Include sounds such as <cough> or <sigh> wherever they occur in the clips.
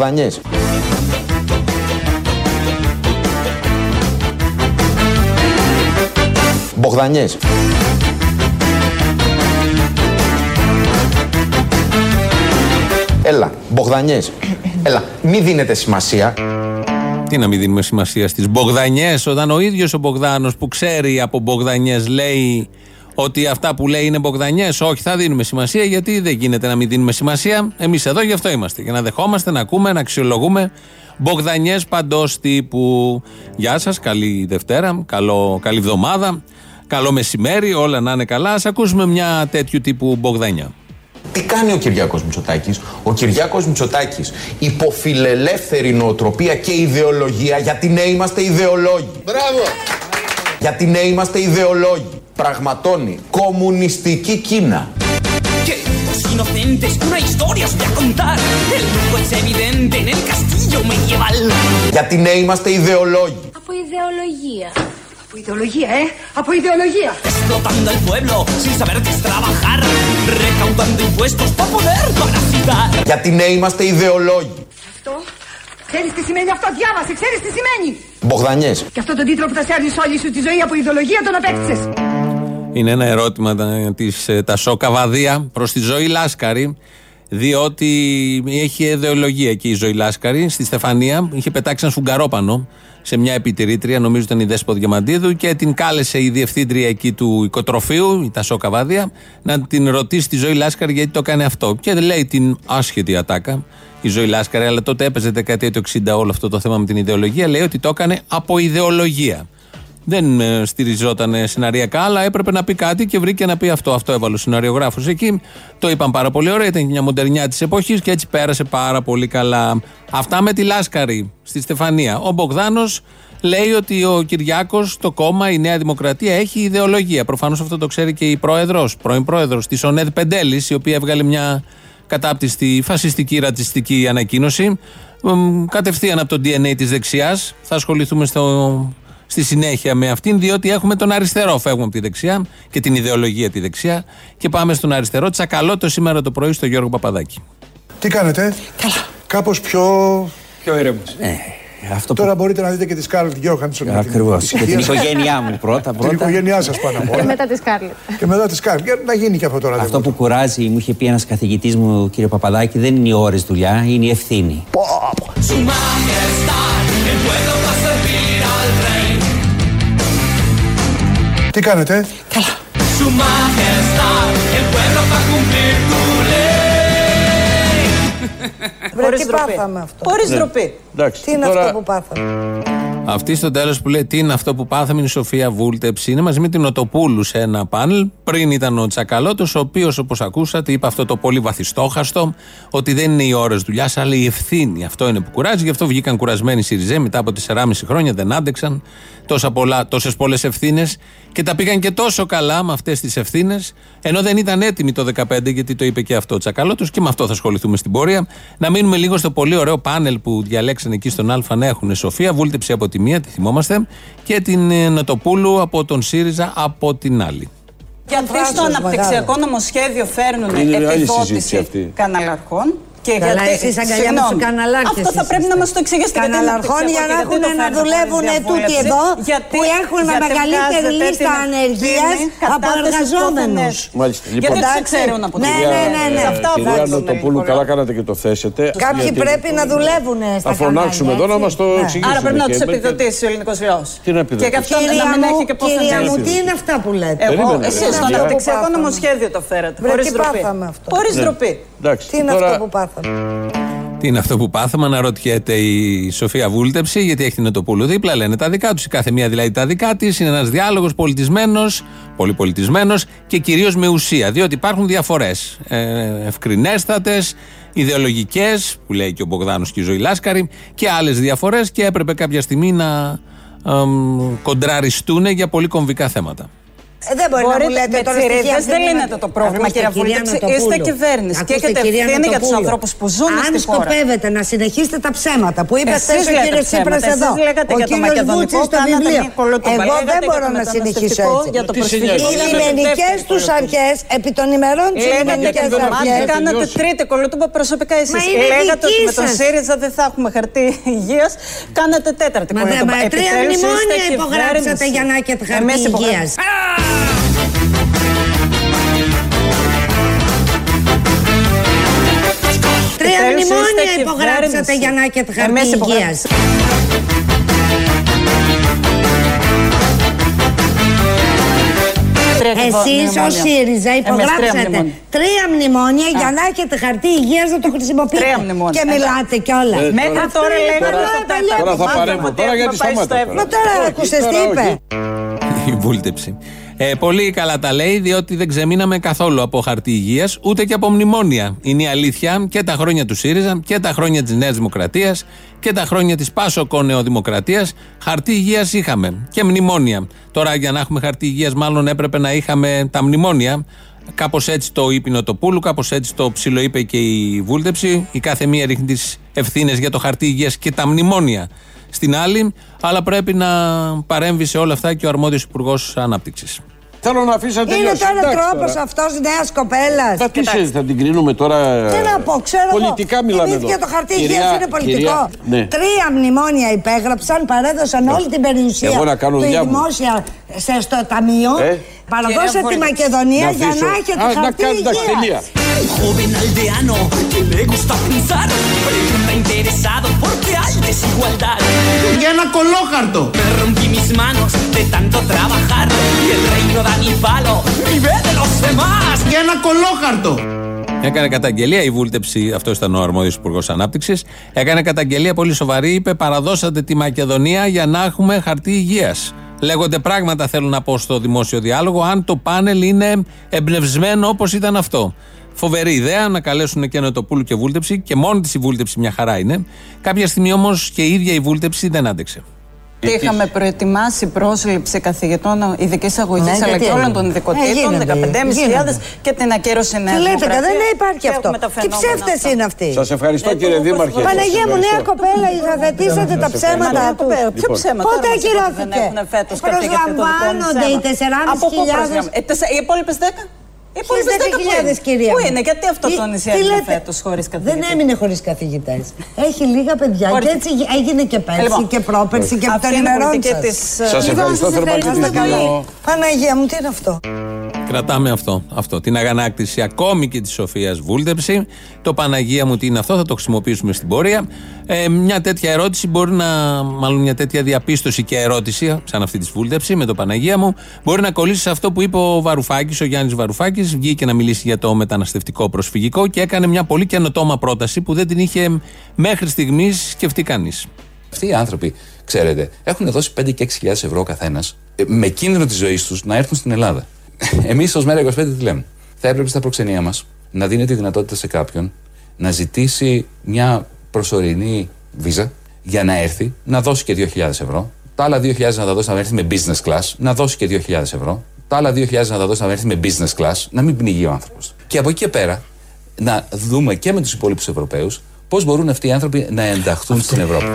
Μπογδανιές. Μπογδανιές. Έλα, Μπογδανιές. <coughs> Έλα, μη δίνετε σημασία. Τι να μην δίνουμε σημασία στις Μπογδανιές, όταν ο ίδιος ο Μπογδάνος που ξέρει από Μπογδανιές λέει ότι αυτά που λέει είναι Μπογδανιές. Όχι, θα δίνουμε σημασία γιατί δεν γίνεται να μην δίνουμε σημασία. Εμείς εδώ γι' αυτό είμαστε. Για να δεχόμαστε, να ακούμε, να αξιολογούμε Μπογδανιές παντός τύπου. Γεια σας, καλή Δευτέρα, καλό, καλή εβδομάδα, καλό μεσημέρι, όλα να είναι καλά. Α ακούσουμε μια τέτοιου τύπου Μπογδανιά. Τι κάνει ο Κυριάκος Μητσοτάκης; Ο Κυριάκος Μητσοτάκης υποφιλελεύθερη νοοτροπία και ιδεολογία γιατί ναι είμαστε ιδεολόγοι. Μπράβο! Γιατί ναι είμαστε ιδεολόγοι. Πραγματώνει κομμουνιστική Κίνα. Que los inocentes una historia os voy a contar. El lujo es evidente en el castillo medieval. Γιατί ναι είμαστε ιδεολόγοι. Από ιδεολογία. Από ιδεολογία, ε! Από ιδεολογία! Explotando el pueblo sin saber qué es trabajar. Recaudando impuestos para poder parasitar. Γιατί ναι είμαστε ιδεολόγοι. Αυτό; Ξέρεις τι σημαίνει αυτό, διάβασε, ξέρεις τι σημαίνει! Μπογδανιές. Και αυτό τον τίτλο που θα σέρνεις όλη σου τη ζωή από ιδεολογία τον απέκτησες. Είναι ένα ερώτημα της Τασό Καβαδία προς τη Ζωή Λάσκαρη. Διότι έχει ιδεολογία εκεί η Ζωή Λάσκαρη. Στη Στεφανία είχε πετάξει ένα σουγκαρόπανο σε μια επιτηρήτρια, νομίζω ήταν η Δέσπο Διαμαντίδου, και την κάλεσε η διευθύντρια εκεί του οικοτροφείου, η Τασό Καβάδια, να την ρωτήσει τη Ζωή Λάσκαρη γιατί το κάνει αυτό. Και λέει την άσχετη ατάκα η Ζωή Λάσκαρη, αλλά τότε έπαιζε δεκαετία του 60 όλο αυτό το θέμα με την ιδεολογία, λέει ότι το έκανε από ιδεολογία. Δεν ε, στηριζόταν σεναριακά, αλλά έπρεπε να πει κάτι και βρήκε να πει αυτό. Αυτό έβαλε ο σεναριογράφος εκεί. Το είπαν πάρα πολύ ωραία. Ήταν μια μοντερνιά της εποχής και έτσι πέρασε πάρα πολύ καλά. Αυτά με τη Λάσκαρη στη Στεφανία. Ο Μπογδάνος λέει ότι ο Κυριάκος, το κόμμα, η Νέα Δημοκρατία έχει ιδεολογία. Προφανώς αυτό το ξέρει και η πρόεδρος, πρώην πρόεδρος της ΟΝΕΔ Πεντέλης, η οποία έβγαλε μια κατάπτυστη φασιστική ρατσιστική ανακοίνωση. Μ, Κατευθείαν από το DNA της δεξιάς. Θα ασχοληθούμε στο, στη συνέχεια με αυτήν, διότι έχουμε τον αριστερό. Φεύγουμε από τη δεξιά και την ιδεολογία της δεξιάς και πάμε στον αριστερό. Τσακαλώτο σήμερα το πρωί στο Γιώργο Παπαδάκη. Τι κάνετε; Καλά. Κάπως πιο... Πιο ήρεμος. Ε, αυτό Τώρα μπορείτε να δείτε και τη Σκάρλετ Γιόχανσον. με την Ακριβώς. Και την ευτυχία σας. οικογένειά μου πρώτα. Την πρώτα. οικογένειά σας πάνω απ' όλα. Μετά τη Σκάρλετ. και μετά τη Σκάρλετ. Για να γίνει και αυτό τώρα. Αυτό που κουράζει, μου είχε πει ένας καθηγητής μου, κύριε Παπαδάκη, δεν είναι οι ώρες δουλειάς, είναι η ευθύνη. Su majestad, Τι κάνετε; Καλά. Su majestad, el pueblo va a cumplir tu ley. Βρε, τι πάθαμε αυτό. Χωρίς ντροπή. Τι είναι αυτό που πάθαμε; Αυτή στο τέλος που λέει τι είναι αυτό που πάθαμε είναι η Σοφία Βούλτεψη. Είναι μαζί με την Οτοπούλου σε ένα πάνελ. Πριν ήταν ο Τσακαλώτος, ο οποίος όπως ακούσατε είπε αυτό το πολύ βαθιστόχαστο, ότι δεν είναι οι ώρες δουλειάς, αλλά η ευθύνη. Αυτό είναι που κουράζει. Γι' αυτό βγήκαν κουρασμένοι οι Σιριζέ μετά από 4,5 χρόνια, δεν άντεξαν τόσες πολλές ευθύνες και τα πήγαν και τόσο καλά με αυτές τις ευθύνες, ενώ δεν ήταν έτοιμοι το 2015, γιατί το είπε και αυτό ο Τσακαλώτος και με αυτό θα ασχοληθούμε στην πορεία. Να μείνουμε λίγο στο πολύ ωραίο πάνελ που διαλέξαν εκεί στον Α να έχουν Σοφία Βούλτεψη από τη μία, τη θυμόμαστε, και την ε, Νοτοπούλου από τον ΣΥΡΙΖΑ από την άλλη. Γιατί στο Φράσος αναπτυξιακό νομοσχέδιο φέρνουν Είναι άλλη συζήτηση επιδότηση αυτή. καναλαρχών. Και Καλά, γιατί, εσείς αγκαλιά με συγγνώμη, τους καναλάρχες Αυτό θα πρέπει είσαστε. να μας το εξηγήσετε. γιατί είναι Καναλαρχών για να αναπτυξιακό έχουν και γιατί να το φέρνουν δουλεύουν χωρίς τούτοι διαβούλευση. εδώ Γιατί- που έχουν γιατί μεγαλύτερη βγάζετε λίστα την ανεργίας ευθύνη από κατάθεσης εργαζόμενους. προφανές. Μάλιστα. Γιατί Λοιπόν, δεν ξέρουν από Ναι, τη ναι, ναι, ναι. Σε αυτά Κυρία βάζουν Νοτοπούλου, οι καλά κάνατε και το θέσετε. Κάποιοι γιατί πρέπει να δουλεύουν στα Θα φωνάξουμε εδώ να μας το Ναι. εξηγήσουν. Άρα πρέπει να και του με- επιδοτήσει ο ελληνικός λαός. Τι να επιδοτήσει. Και γι' αυτό να Κυρία μην έχει μου, και πώς κυρία να μου, γίνει. τι είναι αυτά που λέτε; Εγώ, Περίμενε, εσεί περίμενε. στο Κυρία- αναπτυξιακό Πάθαμε. νομοσχέδιο το φέρατε. Βρε, Χωρίς τι ντροπή. πάθαμε αυτό. Χωρίς ντροπή. Εντάξει, Τι είναι τώρα- αυτό που πάθαμε; Τι είναι αυτό που πάθαμε, αναρωτιέται η Σοφία Βούλτεψη, γιατί έχει την Νοτοπούλου δίπλα, λένε τα δικά τους, η κάθε μία δηλαδή τα δικά της. Είναι ένας διάλογος πολιτισμένος, πολυπολιτισμένος και κυρίως με ουσία. Διότι υπάρχουν διαφορές. Ε, Ευκρινέστατες, ιδεολογικές, που λέει και ο Μπογδάνος και η Ζωή Λάσκαρη, και άλλες διαφορές και έπρεπε κάποια στιγμή να εμ, κοντραριστούν για πολύ κομβικά θέματα. Ε, δεν μπορεί να μου λέτε με τώρα τσιρίδες στοιχεία δεν είναι- λύνεται το πρόβλημα, Ακούστε, κυρία κυρία Βούλτεψη. Νοτοπούλου. Είστε κυβέρνηση και Ακούστε, έχετε κυρία ευθύνη για τους Νοτοπούλου. ανθρώπους που ζουν Αν στη χώρα. σκοπεύετε να συνεχίσετε τα ψέματα που είπε Εσείς χθε ο λέτε κύριο ψέματα. Τσίπρας Εσείς εδώ, λέγατε ο για το κύριος μακεδονικό, Βούτσης στο κάνατε βιβλίο. μια κολοτούμπα. Εγώ Λέγατε δεν για μπορώ το να συνεχίσω μεταναστευτικό, έτσι. για το Τις προσφυγικό. συνέβη; Οι Λέγατε λιμενικέ δεύτερη τους αρχές, επί των ημερών τη Λέγατε λιμενικέ για το μάτι, αρχές. κάνατε τελειώσει. τρίτη κολοτούμπα προσωπικά εσείς. Μα είναι Λέγατε δική ότι με τον σας. ΣΥΡΙΖΑ δεν θα έχουμε χαρτί υγείας. Κάνατε τέταρτη Μα, δε- κολοτούμπα. μα τρία Επιτέλους είστε μνημόνια υπογράψατε κυβέρνηση. για να έχετε χαρτί Εμείς υπογρα- υγείας. Τρία Επιτέλους είστε μνημόνια υπογράψατε κυβέρνηση. για να έχετε χαρτί Εμείς υπογρα- υγείας. Τρία Εσείς μνημόνια. ως ΣΥΡΙΖΑ Εμείς τρία υπογράψατε μνημόνια. τρία μνημόνια για να έχετε χαρτί υγείας να το χρησιμοποιείτε. Τρία μνημόνια. Και μιλάτε κιόλας. Ε, Μέχρι Αυτό τώρα είναι λέγατε παλιά, το παλιά. τέταρτο. Τώρα θα Μάθαμε παρέμβω. ότι Τώρα έχουμε γιατί πάει σταμάτα στο τώρα. Μα τώρα Όχι, άκουσες τι τώρα είπε. όχι. Η βούλτεψη. Ε, πολύ καλά τα λέει, διότι δεν ξεμείναμε καθόλου από χαρτί υγείας ούτε και από μνημόνια. Είναι η αλήθεια και τα χρόνια του ΣΥΡΙΖΑ και τα χρόνια της Νέας Δημοκρατίας και τα χρόνια της Πάσοκο Νεοδημοκρατίας. Χαρτί υγείας είχαμε και μνημόνια. Τώρα, για να έχουμε χαρτί υγείας, μάλλον έπρεπε να είχαμε τα μνημόνια. Κάπως έτσι το είπε η Νοτοπούλου, κάπως έτσι το ψιλοείπε και η βούλτεψη. Η κάθε μία ρίχνει τις ευθύνες για το χαρτί υγείας και τα μνημόνια στην άλλη, αλλά πρέπει να παρέμβει σε όλα αυτά και ο αρμόδιος Υπουργός Ανάπτυξης. Θέλω να αφήσω να Είναι τελειώσει. τώρα Εντάξει τρόπος τώρα. αυτός νέας κοπέλας. Θα τι ξέρεις, θα την κρίνουμε τώρα. Τι να πω, ξέρω εγώ. Πολιτικά μιλάμε Θυμήθηκε εδώ. το χαρτί Κυρία- υγεία είναι πολιτικό. κυρία- ναι. Τρία μνημόνια υπέγραψαν, παρέδωσαν όλη την περιουσία Εγώ να κάνω του δουλειά μου. δημόσια σε, στο ταμείο. Ε. Παραδώσε Κυρία τη Βούλη, Μακεδονία Να για αφήσω. να έχετε Α, να χαρτί κάνω- εντάξει, τελεία. υγεία. El joven aldeano que le gusta pensar pregunta interesado por qué hay desigualdad. Για ένα κολόχαρτο. Me rompí mis manos de tanto trabajar y el reino da mi palo, ni ve de los demás. Για ένα κολόχαρτο. Έκανε καταγγελία η βούλτεψη, αυτός ήταν ο αρμόδιος Υπουργός Ανάπτυξης. Έκανε καταγγελία πολύ σοβαρή. Είπε: Παραδώσατε τη Μακεδονία για να έχουμε χαρτί υγείας. Λέγονται πράγματα, θέλω να πω, στο δημόσιο διάλογο, αν το πάνελ είναι εμπνευσμένο όπως ήταν αυτό. Φοβερή ιδέα να καλέσουν και Νοτοπούλου και Βούλτεψη και μόνη της η Βούλτεψη μια χαρά είναι. Κάποια στιγμή όμως και η ίδια η Βούλτεψη δεν άντεξε. Είχαμε προετοιμάσει πρόσληψη καθηγητών ειδική αγωγή Ναι, αλλά γιατί και όλων έγινε. των Ε, ειδικοτήτων, γίνεται, 15.500 γίνεται. και την ακύρωση νέα Τι λέτε, Δημοκρατία. δεν υπάρχει Και αυτό. έχουμε τα Τι φαινόμενα ψεύτες αυτά. είναι αυτοί. Σας ευχαριστώ Ε, κύριε όπως Δήμαρχε. το- Παναγία μου, Σας νέα ευχαριστώ. κοπέλα, υιοθετήσατε τα ψέματα Μα, του. Ποιο Λοιπόν. ψέμα. Πότε τώρα μας είπατε ακυρώθηκε; Δεν έχουν φέτος καθηγητή των δικών Προσλαμβάνονται οι ψέμα. 4.500 Από πού προσλαμβάνονται. Ε, τεσσα- Οι υπόλοιπες 10. Οι υπόλοιπε 10 που 10.000 είναι. κυρία. Πού μου. είναι, γιατί αυτό Τι- το τι νησί έμεινε λέτε; φέτος χωρίς καθηγητή; Δεν έμεινε χωρίς καθηγητές. Έχει λίγα παιδιά και Ορίστε. έτσι έγινε και πέρσι Λοιπόν, και πρόπερσι και από Αυτή τον είναι η ημερών πολιτική σας. της, ε, Σας Λοιπόν, ευχαριστώ σας θερμά ευχαριστώ κύριε πολύ. Δήμο. Παναγία μου, τι είναι αυτό; Κρατάμε αυτό, αυτό. Την αγανάκτηση ακόμη και της Σοφίας Βούλτεψη. Το Παναγία μου τι είναι αυτό, θα το χρησιμοποιήσουμε στην πορεία. Ε, μια τέτοια ερώτηση μπορεί να. Μάλλον μια τέτοια διαπίστωση και ερώτηση, σαν αυτή της Βούλτεψη με το Παναγία μου, μπορεί να κολλήσει σε αυτό που είπε ο Βαρουφάκης, ο Γιάννης Βαρουφάκης. Βγήκε να μιλήσει για το μεταναστευτικό προσφυγικό και έκανε μια πολύ καινοτόμα πρόταση που δεν την είχε μέχρι στιγμής σκεφτεί κανείς. Αυτοί οι άνθρωποι, ξέρετε, έχουν δώσει 5 και 6 ευρώ ο καθένας με κίνδυνο της ζωής τους να έρθουν στην Ελλάδα. Εμείς ως Μέρα 25 τι λέμε; Θα έπρεπε στα προξενία μας να δίνει τη δυνατότητα σε κάποιον να ζητήσει μια προσωρινή βίζα για να έρθει, να δώσει και 2.000 ευρώ. Τα άλλα 2.000 να τα δώσει να έρθει με business class, να δώσει και 2.000 ευρώ. Τα άλλα 2.000 να τα δώσει να έρθει με business class, να μην πνιγεί ο άνθρωπος. Και από εκεί και πέρα να δούμε και με τους υπόλοιπους Ευρωπαίους πώς μπορούν αυτοί οι άνθρωποι να ενταχθούν στην Ευρώπη.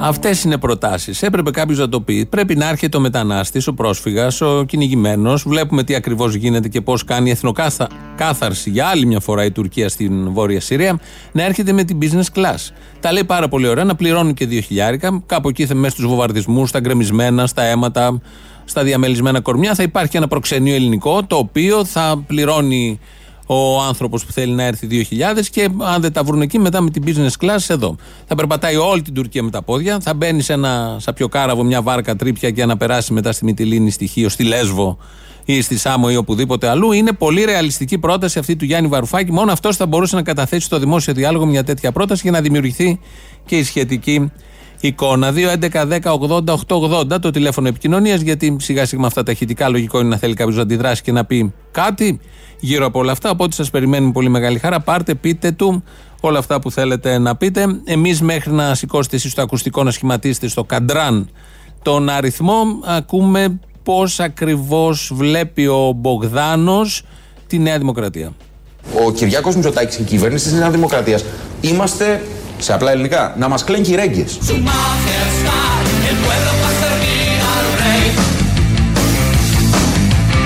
Αυτές είναι προτάσεις. Έπρεπε κάποιος να το πει. Πρέπει να έρχεται ο μετανάστης, ο πρόσφυγας, ο κυνηγημένος. Βλέπουμε τι ακριβώς γίνεται και πώς κάνει εθνοκάθαρση για άλλη μια φορά η Τουρκία στην Βόρεια Συρία. Να έρχεται με την business class. Τα λέει πάρα πολύ ωραία, να πληρώνει και 2 χιλιάρικα. Κάπου εκεί θα μέσα στους βομβαρδισμούς, στα γκρεμισμένα, στα αίματα, στα διαμελισμένα κορμιά. Θα υπάρχει ένα προξενείο ελληνικό το οποίο θα πληρώνει ο άνθρωπος που θέλει να έρθει 2.000 και αν δεν τα βρουν εκεί, μετά με την business class εδώ. Θα περπατάει όλη την Τουρκία με τα πόδια, θα μπαίνει σε ένα σαπιοκάραβο, μια βάρκα τρίπια και να περάσει μετά στη Μυτιλίνη, στη Χίο, στη Λέσβο ή στη Σάμο ή οπουδήποτε αλλού. Είναι πολύ ρεαλιστική πρόταση αυτή του Γιάννη Βαρουφάκη. Μόνο αυτός θα μπορούσε να καταθέσει στο δημόσιο διάλογο μια τέτοια πρόταση για να δημιουργηθεί και η σχετική εικόνα. 2.11.10.80.880 το τηλέφωνο επικοινωνίας, γιατί σιγά σιγά με αυτά τα ηχητικά λογικό είναι να θέλει κάποιος να αντιδράσει και να πει κάτι γύρω από όλα αυτά. Οπότε σας περιμένουμε πολύ μεγάλη χαρά. Πάρτε, πείτε του όλα αυτά που θέλετε να πείτε. Εμείς μέχρι να σηκώσετε εσείς το ακουστικό να σχηματίσετε στο καντράν τον αριθμό, ακούμε πώς ακριβώς βλέπει ο Μπογδάνος τη Νέα Δημοκρατία. Ο Κυριάκος Μητσοτάκης και η κυβέρνηση της Νέας Δημοκρατίας είμαστε, σε απλά ελληνικά, να μα κλαίνουν οι ρέγγε. Su majestad, el pueblo va a servir al rey.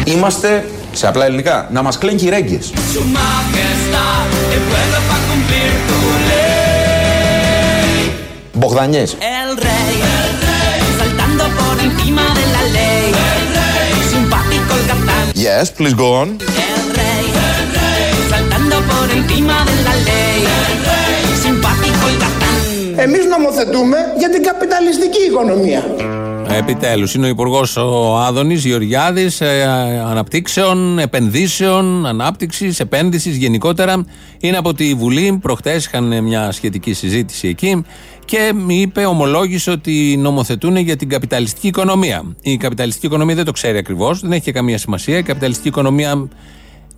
Είμαστε, σε απλά ελληνικά, να μα κλαίνουν οι ρέγγε. Su majestad, el pueblo va a cumplir tu ley. Μπογδανιέ. El rey, el rey, saltando por encima de la ley. El rey, simpático el capitán. Yes, please go on. El rey, el rey, saltando por encima de la ley. Εμείς νομοθετούμε για την καπιταλιστική οικονομία. Επιτέλους, είναι ο Υπουργός ο Άδωνης Γεωργιάδης Αναπτύξεων, Επενδύσεων, Ανάπτυξης, Επένδυσης γενικότερα. Είναι από τη Βουλή. Προχτές είχαν μια σχετική συζήτηση εκεί και είπε, ομολόγησε ότι νομοθετούν για την καπιταλιστική οικονομία. Η καπιταλιστική οικονομία δεν το ξέρει ακριβώς, δεν έχει και καμία σημασία. Η καπιταλιστική οικονομία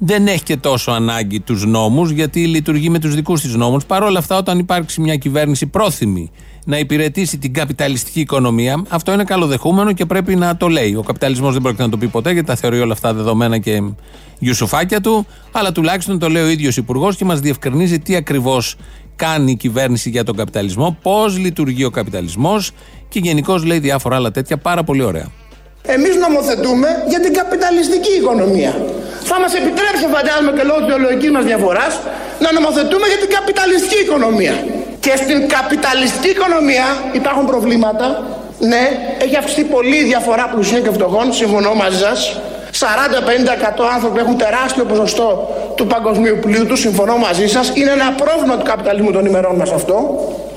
δεν έχει και τόσο ανάγκη τους νόμους, γιατί λειτουργεί με τους δικούς της νόμους. Παρ' όλα αυτά, όταν υπάρξει μια κυβέρνηση πρόθυμη να υπηρετήσει την καπιταλιστική οικονομία, αυτό είναι καλοδεχούμενο και πρέπει να το λέει. Ο καπιταλισμός δεν πρόκειται να το πει ποτέ, γιατί τα θεωρεί όλα αυτά δεδομένα και γιουσουφάκια του, αλλά τουλάχιστον το λέει ο ίδιος Υπουργός και μας διευκρινίζει τι ακριβώς κάνει η κυβέρνηση για τον καπιταλισμό, πώς λειτουργεί ο καπιταλισμός και γενικώ λέει διάφορα άλλα τέτοια πάρα πολύ ωραία. Εμείς νομοθετούμε για την καπιταλιστική οικονομία. Θα μας επιτρέψει, φαντάζομαι και λόγω της ιδεολογικής μας διαφοράς, να νομοθετούμε για την καπιταλιστική οικονομία. Και στην καπιταλιστική οικονομία υπάρχουν προβλήματα. Ναι, έχει αυξηθεί πολύ η διαφορά πλουσίων και φτωχών, συμφωνώ μαζί σας. 40-50% άνθρωποι έχουν τεράστιο ποσοστό του παγκοσμίου πλούτου, συμφωνώ μαζί σας. Είναι ένα πρόβλημα του καπιταλισμού των ημερών μας αυτό.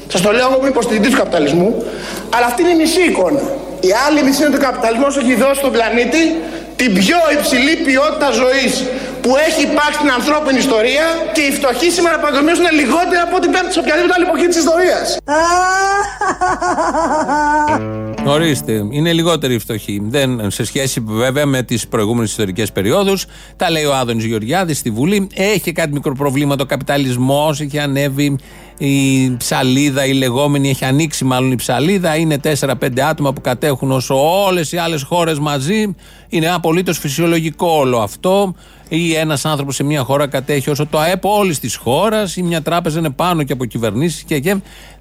Σας το λέω εγώ που είμαι υποστηρικτής του καπιταλισμού. Αλλά αυτή είναι η μισή εικόνα. Η άλλη μισή είναι ότι ο καπιταλισμός έχει δώσει στον πλανήτη την πιο υψηλή ποιότητα ζωής που έχει υπάρξει στην ανθρώπινη ιστορία και οι φτωχοί σήμερα παγκοσμίως είναι λιγότεροι από ό,τι πέμπτη σε οποιαδήποτε άλλη εποχή της ιστορίας. <laughs> Ορίστε, είναι λιγότεροι οι φτωχοί. Δεν, σε σχέση βέβαια με τις προηγούμενες ιστορικές περιόδους. Τα λέει ο Άδωνης Γεωργιάδης στη Βουλή. Έχει κάτι μικρό πρόβλημα το καπιταλισμός. Έχει ανέβει η ψαλίδα, η λεγόμενη. Έχει ανοίξει μάλλον η ψαλίδα. Είναι 4-5 άτομα που κατέχουν όσο όλες οι άλλες χώρες μαζί. Είναι απολύτως φυσιολογικό όλο αυτό. Ή ένας άνθρωπος σε μια χώρα κατέχει όσο το ΑΕΠ όλης της χώρας. Ή μια τράπεζα είναι πάνω και από κυβερνήσεις και, και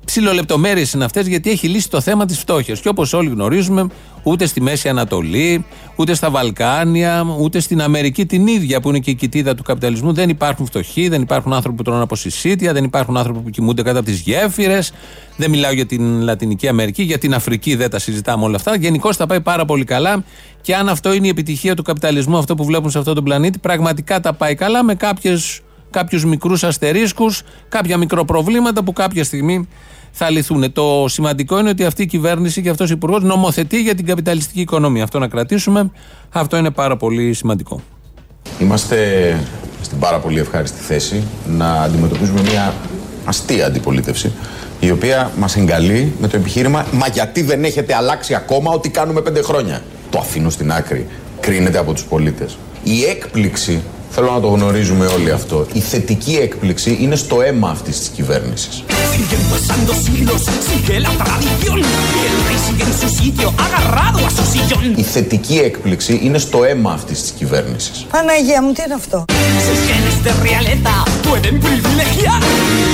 ψιλολεπτομέρειες είναι αυτές γιατί έχει λύσει το θέμα της φτώχειας. Και όπως όλοι γνωρίζουμε, ούτε στη Μέση Ανατολή, ούτε στα Βαλκάνια, ούτε στην Αμερική την ίδια που είναι και η κοιτίδα του καπιταλισμού δεν υπάρχουν φτωχοί, δεν υπάρχουν άνθρωποι που τρώνε από συσίτια, δεν υπάρχουν άνθρωποι που κοιμούνται κάτω από τις γέφυρες. Δεν μιλάω για την Λατινική Αμερική, για την Αφρική δεν τα συζητάμε όλα αυτά. Γενικώ θα πάει πάρα πολύ καλά και αν αυτό είναι η επιτυχία του καπιταλισμού, αυτό που βλέπουν σε αυτόν τον πλανήτη, πραγματικά τα πάει καλά με κάποιες, κάποιους μικρούς αστερίσκους, κάποια μικροπροβλήματα που κάποια στιγμή θα λυθούν. Το σημαντικό είναι ότι αυτή η κυβέρνηση και αυτός ο υπουργός νομοθετεί για την καπιταλιστική οικονομία. Αυτό να κρατήσουμε, αυτό είναι πάρα πολύ σημαντικό. Είμαστε στην πάρα πολύ ευχάριστη θέση να αντιμετωπίζουμε μια αστεία αντιπολίτευση η οποία μας εγκαλεί με το επιχείρημα «Μα γιατί δεν έχετε αλλάξει ακόμα ό,τι κάνουμε πέντε χρόνια». Το αφήνω στην άκρη. Κρίνεται από τους πολίτες. Η έκπληξη, θέλω να το γνωρίζουμε όλοι αυτό, η θετική έκπληξη είναι στο αίμα αυτής της κυβέρνησης. Siguen pasando siglos, sigue la tradición. Y el rey sigue en su sitio, agarrado a su sillón. Η θετική έκπληξη είναι στο αίμα αυτής της κυβέρνησης. Παναγία μου, τι είναι αυτό; Sus genes de realeza pueden privilegiar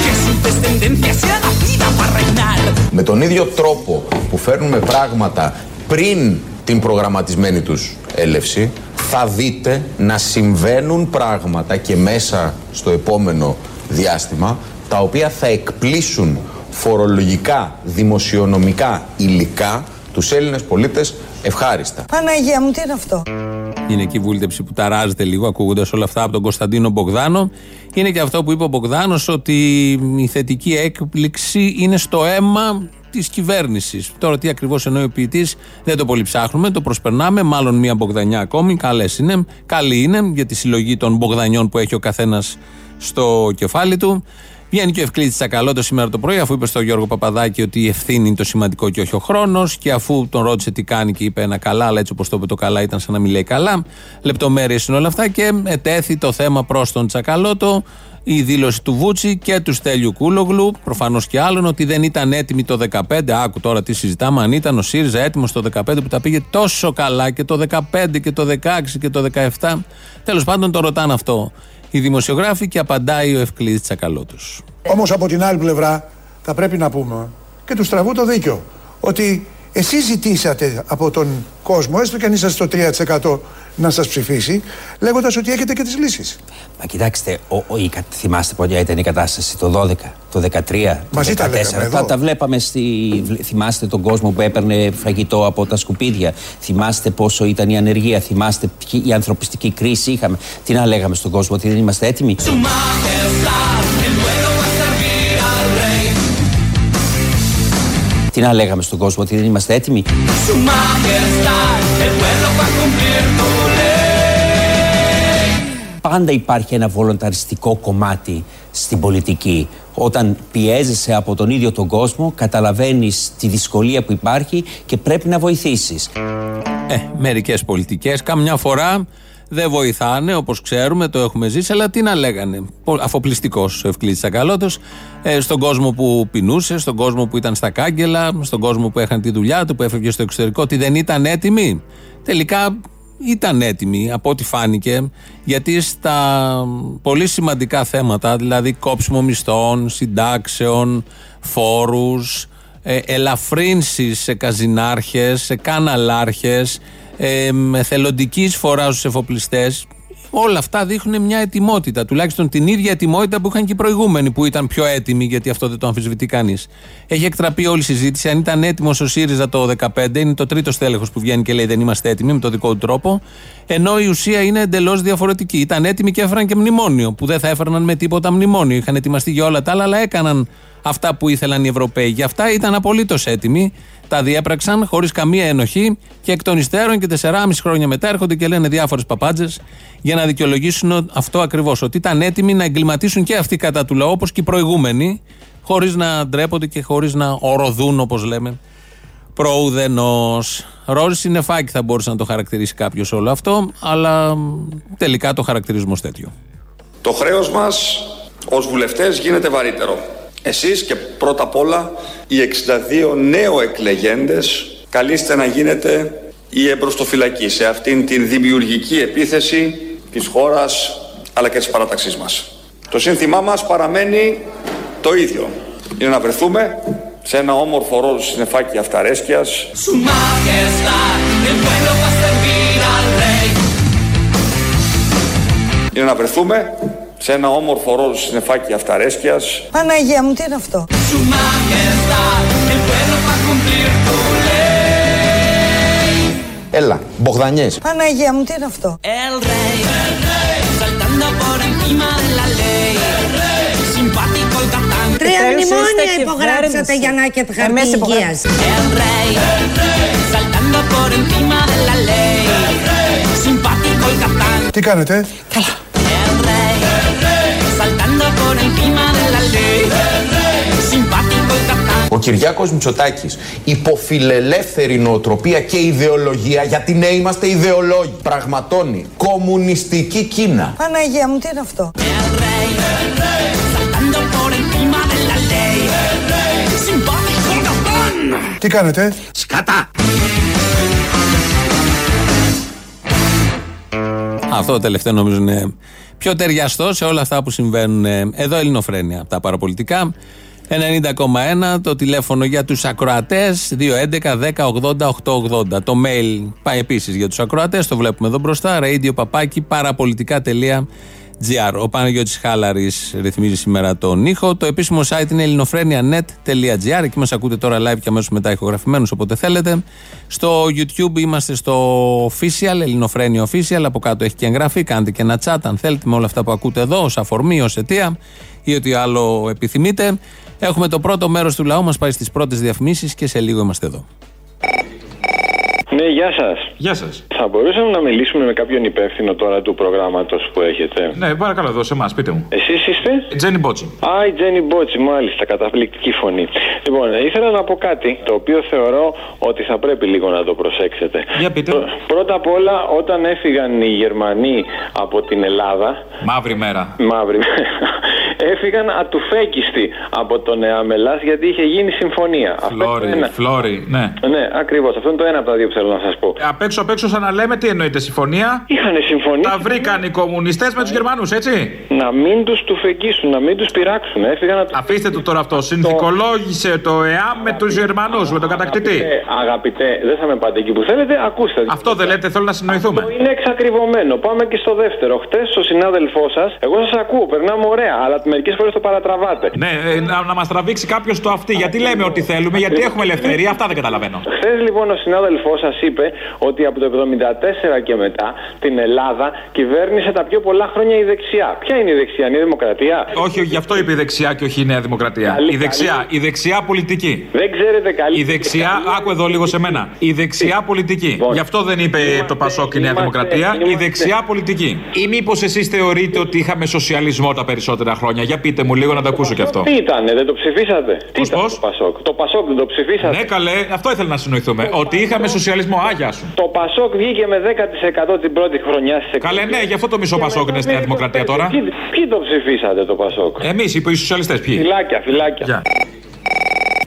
que su descendencia sea nacida para reinar. Με τον ίδιο τρόπο που φέρνουμε πράγματα πριν την προγραμματισμένη τους έλευση, θα δείτε να συμβαίνουν πράγματα και μέσα στο επόμενο διάστημα, τα οποία θα εκπλήσουν φορολογικά, δημοσιονομικά, υλικά τους Έλληνες πολίτες ευχάριστα. Παναγία μου, τι είναι αυτό; Είναι και η βούλτεψη που ταράζεται λίγο ακούγοντας όλα αυτά από τον Κωνσταντίνο Μπογδάνο. Είναι και αυτό που είπε ο Μπογδάνος ότι η θετική έκπληξη είναι στο αίμα της κυβέρνησης. Τώρα τι ακριβώς εννοεί ο ποιητής δεν το πολύ ψάχνουμε, το προσπερνάμε. Μάλλον μία Μπογδανιά ακόμη. Καλέ είναι, καλή είναι για τη συλλογή των Μπογδανιών που έχει ο καθένας στο κεφάλι του. Βγαίνει και ο Ευκλήτη Τσακαλώτος σήμερα το πρωί, αφού είπε στον Γιώργο Παπαδάκη ότι η ευθύνη είναι το σημαντικό και όχι ο χρόνος. Και αφού τον ρώτησε τι κάνει και είπε ένα καλά, αλλά έτσι όπως το είπε το καλά ήταν σαν να μην λέει καλά. Λεπτομέρειες είναι όλα αυτά και ετέθη το θέμα προς τον Τσακαλώτο. Η δήλωση του Βούτσι και του Στέλιου Κούλογλου, προφανώς και άλλων, ότι δεν ήταν έτοιμοι το 15. Άκου τώρα τι συζητάμε. Αν ήταν ο ΣΥΡΙΖΑ έτοιμος το 15 που τα πήγε τόσο καλά και το 15 και το 16 και το 17. Τέλος πάντων το ρωτάνε αυτό οι δημοσιογράφοι και απαντάει ο Ευκλήδης Τσακαλώτος. Όμως από την άλλη πλευρά θα πρέπει να πούμε και του τραβού το δίκιο. Ότι εσείς ζητήσατε από τον κόσμο, έστω και αν είσαστε στο 3% να σας ψηφίσει, λέγοντας ότι έχετε και τις λύσεις. Μα κοιτάξτε, ο, ο, η, κα- θυμάστε ποια ήταν η κατάσταση το 12, το 13, το Μαζί τα 14. λέγαμε εδώ. τα, τα βλέπαμε στη. βλ- Θυμάστε τον κόσμο που έπαιρνε φαγητό από τα σκουπίδια. Θυμάστε πόσο ήταν η ανεργία. Θυμάστε ποιη η ανθρωπιστική κρίση είχαμε. Τι να λέγαμε στον κόσμο, ότι δεν είμαστε έτοιμοι. Τι να λέγαμε στον κόσμο, ότι δεν είμαστε έτοιμοι; Su majestad, el pueblo va a cumplir tu ley. Πάντα υπάρχει ένα βολονταριστικό κομμάτι στην πολιτική. Όταν πιέζεσαι από τον ίδιο τον κόσμο, καταλαβαίνεις τη δυσκολία που υπάρχει και πρέπει να βοηθήσεις. Ε, μερικές πολιτικές καμιά φορά δεν βοηθάνε, όπως ξέρουμε, το έχουμε ζήσει, αλλά τι να λέγανε. Αφοπλιστικός ο Ευκλήτη Τσακαλώτο, ε, στον κόσμο που πεινούσε, στον κόσμο που ήταν στα κάγκελα, στον κόσμο που έχαν τη δουλειά του, που έφευγε στο εξωτερικό, ότι δεν ήταν έτοιμοι. Τελικά ήταν έτοιμοι, από ό,τι φάνηκε, γιατί στα πολύ σημαντικά θέματα, δηλαδή κόψιμο μισθών, συντάξεων, φόρους, ε, ελαφρύνσεις σε καζινάρχες, σε καναλάρχες, ε, με θελοντική εισφορά στους εφοπλιστές. Όλα αυτά δείχνουν μια ετοιμότητα, τουλάχιστον την ίδια ετοιμότητα που είχαν και οι προηγούμενοι που ήταν πιο έτοιμοι, γιατί αυτό δεν το αμφισβητεί κανείς. Έχει εκτραπεί όλη η συζήτηση. Αν ήταν έτοιμος ο ΣΥΡΙΖΑ το 2015, είναι το τρίτο στέλεχος που βγαίνει και λέει Δεν είμαστε έτοιμοι με το δικό του τρόπο. Ενώ η ουσία είναι εντελώς διαφορετική. Ήταν έτοιμοι και έφεραν και μνημόνιο, που δεν θα έφεραν με τίποτα μνημόνιο. Είχαν ετοιμαστεί για όλα τα άλλα, αλλά έκαναν αυτά που ήθελαν οι Ευρωπαίοι. Γι' αυτά ήταν απολύτως έτοιμοι. Τα διέπραξαν χωρίς καμία ενοχή και εκ των υστέρων και 4,5 χρόνια μετά έρχονται και λένε διάφορες παπάντζες για να δικαιολογήσουν αυτό ακριβώς. Ότι ήταν έτοιμοι να εγκληματίσουν και αυτοί κατά του λαού, όπως και οι προηγούμενοι, χωρίς να ντρέπονται και χωρίς να οροδούν, όπως λέμε, προουδενός. Ρόζι συννεφάκι θα μπορούσε να το χαρακτηρίσει κάποιος όλο αυτό, αλλά μ, τελικά το χαρακτηρίζουμε ως τέτοιο. Το χρέος μας ως βουλευτές γίνεται βαρύτερο. Εσείς και πρώτα απ' όλα οι 62 νέο εκλεγέντες καλείστε να γίνετε η εμπροστοφυλακή σε αυτήν την δημιουργική επίθεση της χώρας αλλά και της παράταξής μας. Το σύνθημά μας παραμένει το ίδιο. Είναι να βρεθούμε σε ένα όμορφο ρόλο συννεφάκι αυταρέσκειας Su majestad, el pueblo va a servir al rey. είναι να βρεθούμε σε ένα όμορφο ρόλο συννεφάκι αυταρέσκειας Παναγία μου, τι είναι αυτό; Su majestad, el pueblo va a cumplir tu ley. Έλα, Μπογδανιές. Παναγία μου, τι είναι αυτό; El rey, saltando por encima de la ley. Simpático el capitán. Τρία Επιτέλους μνημόνια είστε υπογράψατε κυβέρνηση. για να έχετε χαρτί Εμείς υγείας. υπογράψαμε. El rey, saltando por encima de la ley. Simpático el capitán. Τι κάνετε, El rey, saltando por encima de la ley. Simpático el capitán. Ο Κυριάκος Μητσοτάκης υποφιλελεύθερη νοοτροπία και ιδεολογία γιατί ναι είμαστε ιδεολόγοι πραγματώνει κομμουνιστική Κίνα Παναγία μου, τι είναι αυτό; El rey, saltando por encima de la ley. Simpático el capitán. τι κάνετε; Αυτό το τελευταίο νομίζω είναι πιο ταιριαστό σε όλα αυτά που συμβαίνουν. Εδώ Ελληνοφρένια, τα παραπολιτικά. 90,1 το τηλέφωνο για τους ακροατές 211-10-80-880 Το mail πάει επίσης για τους ακροατές Το βλέπουμε εδώ μπροστά Radio παπάκι παραπολιτικά.gr Ο Παναγιώτης Χάλαρης ρυθμίζει σήμερα τον ήχο. Το επίσημο site είναι ελληνοφρένια.net.gr Εκεί μας ακούτε τώρα live και αμέσως μετά ηχογραφημένους όποτε θέλετε. Στο YouTube είμαστε στο official, ελληνοφρένια official. Από κάτω έχει και εγγραφή, κάντε και ένα chat αν θέλετε με όλα αυτά που ακούτε εδώ ως αφορμή, ως αιτία ή ό,τι άλλο επιθυμείτε. Έχουμε το πρώτο μέρος του λαού, μας πάει στις πρώτες διαφημίσεις και σε λίγο είμαστε εδώ. Ναι, γεια σας. Γεια σας. Θα μπορούσαμε να μιλήσουμε με κάποιον υπεύθυνο τώρα του προγράμματος που έχετε; Ναι, παρακαλώ, εδώ σε εμά, πείτε μου. Εσείς είστε; Τζένι Μπότσι. Α, η Τζένι Μπότσι, μάλιστα, καταπληκτική φωνή. Λοιπόν, ήθελα να πω κάτι το οποίο θεωρώ ότι θα πρέπει λίγο να το προσέξετε. Για πείτε. Πρώτα απ' όλα, όταν έφυγαν οι Γερμανοί από την Ελλάδα. Μαύρη μέρα. Μαύρη μέρα. <laughs> Έφυγαν ατουφέκιστοι από τον Εαμελά γιατί είχε γίνει συμφωνία. Αυτό είναι το Φλόρι, ένα. φλόρι, ναι. Ναι, ακριβώς. Αυτό είναι το ένα από τα δύο που θέλω να σας πω. Απ' έξω απ' έξω σαν να λέμε τι εννοείται συμφωνία; Είχαν συμφωνία. Τα βρήκαν οι κομμουνιστές με τους Γερμανούς, έτσι; Να μην τους τουφεκίσουν, να μην τους πειράξουν. Έφυγαν από Αφήστε το τώρα αυτό. Συνθηκολόγησε το ΕΑΜ με τους Γερμανούς, με τον κατακτητή. Ε, αγαπητέ, δεν θα με πάτε εκεί που θέλετε, ακούστε. Αυτό δεν λέτε, θέλω να συνοηθούμε. Αυτό είναι εξακριβωμένο. Πάμε και στο δεύτερο. Χτες ο συνάδελφός σας, εγώ σας ακούω, περνάμε ωραία, αλλά μερικές φορές το παρατραβάτε. Ναι, ε, να, να μας τραβήξει κάποιος το αυτή. Γιατί λέμε ότι θέλουμε, γιατί έχουμε ελευθερία, αυτά δεν καταλαβαίνω. Χθε λοιπόν ο συνάδελφός σας είπε ότι από το 74 και μετά την Ελλάδα κυβέρνησε τα πιο πολλά χρόνια η δεξιά. Ποια είναι η δεξιά, είναι η Δημοκρατία; Όχι, γι' αυτό είπε η δεξιά και όχι η Νέα Δημοκρατία. Καλή, η δεξιά, καλή. η δεξιά πολιτική. Δεν ξέρετε καλή. Η δεξιά, άκου εδώ λίγο σε μένα. Η δεξιά πολιτική. Γι' αυτό δεν είπε το Πασόκ η Νέα είμαστε- Δημοκρατία. Η είμαστε- δεξιά πολιτική. Ή μήπως εσείς θεωρείτε ότι είχαμε σοσιαλισμό τα περισσότερα χρόνια; Για πείτε μου λίγο να το ακούσω κι αυτό. Τι ήτανε, δεν το ψηφίσατε; Τι ήταν το Πασόκ; Το Πασόκ δεν το ψηφίσατε; Ναι, καλέ, αυτό ήθελα να συνοηθούμε. Ότι είχαμε σοσιαλισμό, άγια σου. Το Πασόκ βγήκε με 10% την πρώτη χρονιά στι Καλέ, ναι, γι' αυτό το μισό Πασόκ είναι στη Νέα Δημοκρατία τώρα. Ποιοι, ποιοι το ψηφίσατε το Πασόκ; Εμείς, οι σοσιαλιστές, ποιοι; Φυλάκια, φυλάκια.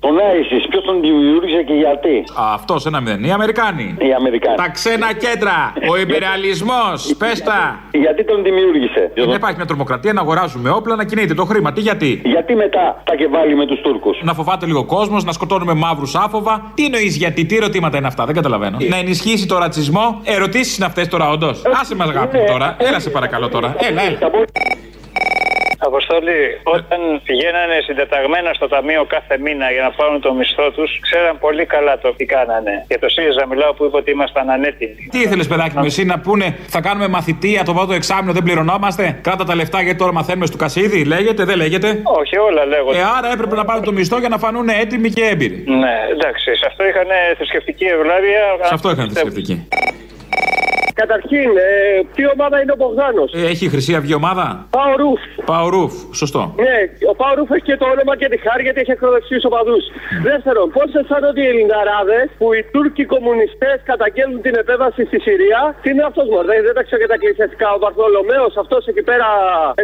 Γεια. Τον Άισις, ποιος τον δημιούργησε και γιατί; Αυτός ένα μηδέν. Οι Αμερικάνοι. Οι Αμερικάνοι. Τα ξένα κέντρα. Ο υπεραλισμό. Πες τα. Γιατί τον δημιούργησε; Δεν υπάρχει μια τρομοκρατία να αγοράζουμε όπλα, να κινείται το χρήμα. Τι γιατί; Γιατί μετά τα και βάλει με τους Τούρκους; Να φοβάται λίγο κόσμος, να σκοτώνουμε μαύρους άφοβα. Τι εννοείς γιατί, τι ερωτήματα είναι αυτά, δεν καταλαβαίνω. Να ενισχύσει το ρατσισμό. Ερωτήσεις είναι αυτές τώρα, όντως. Άσε μας αγάπη μου τώρα. Έλα σε παρακαλώ τώρα. Έλα, έλα. Αποστολή, όταν πηγαίνανε συντεταγμένα στο ταμείο κάθε μήνα για να πάρουν το μισθό τους, ξέραν πολύ καλά το τι κάνανε. Και το ΣΥΡΙΖΑ μιλάω που είπε ότι ήμασταν ανέτοιμοι. Τι ήθελες, παιδάκι μου, εσύ να πούνε θα κάνουμε μαθητεία το πρώτο εξάμεινο, δεν πληρωνόμαστε. Κράτα τα λεφτά γιατί τώρα μαθαίνουμε στο κασίδι. Λέγεται, δεν λέγεται; Όχι, όλα λέγονται. Ε, άρα έπρεπε να πάρουν το μισθό για να φανούν έτοιμοι και έμπειροι. Ναι, εντάξει, σε αυτό είχαν θρησκευτική ευλάβεια. Σε αυτό είχαν θρησκευτική. Καταρχήν, ε, τι ομάδα είναι ο Μπογδάνος; Ε, Έχει η Χρυσή Αυγή ομάδα; Πάω ρουφ. Παορούφ, σωστό. Ναι, ο Πάο Ρούφ έχει και το όνομα και τη χάρη γιατί έχει ακροδεξιού οπαδούς. Δεύτερον, πώς αισθάνονται οι Ελληναράδες που οι Τούρκοι κομμουνιστές καταγγέλνουν την επέμβαση στη Συρία; Τι είναι αυτός, Μωρέ, δεν τα ξέρω και τα εκκλησιαστικά. Ο Βαρθολομαίο αυτός εκεί πέρα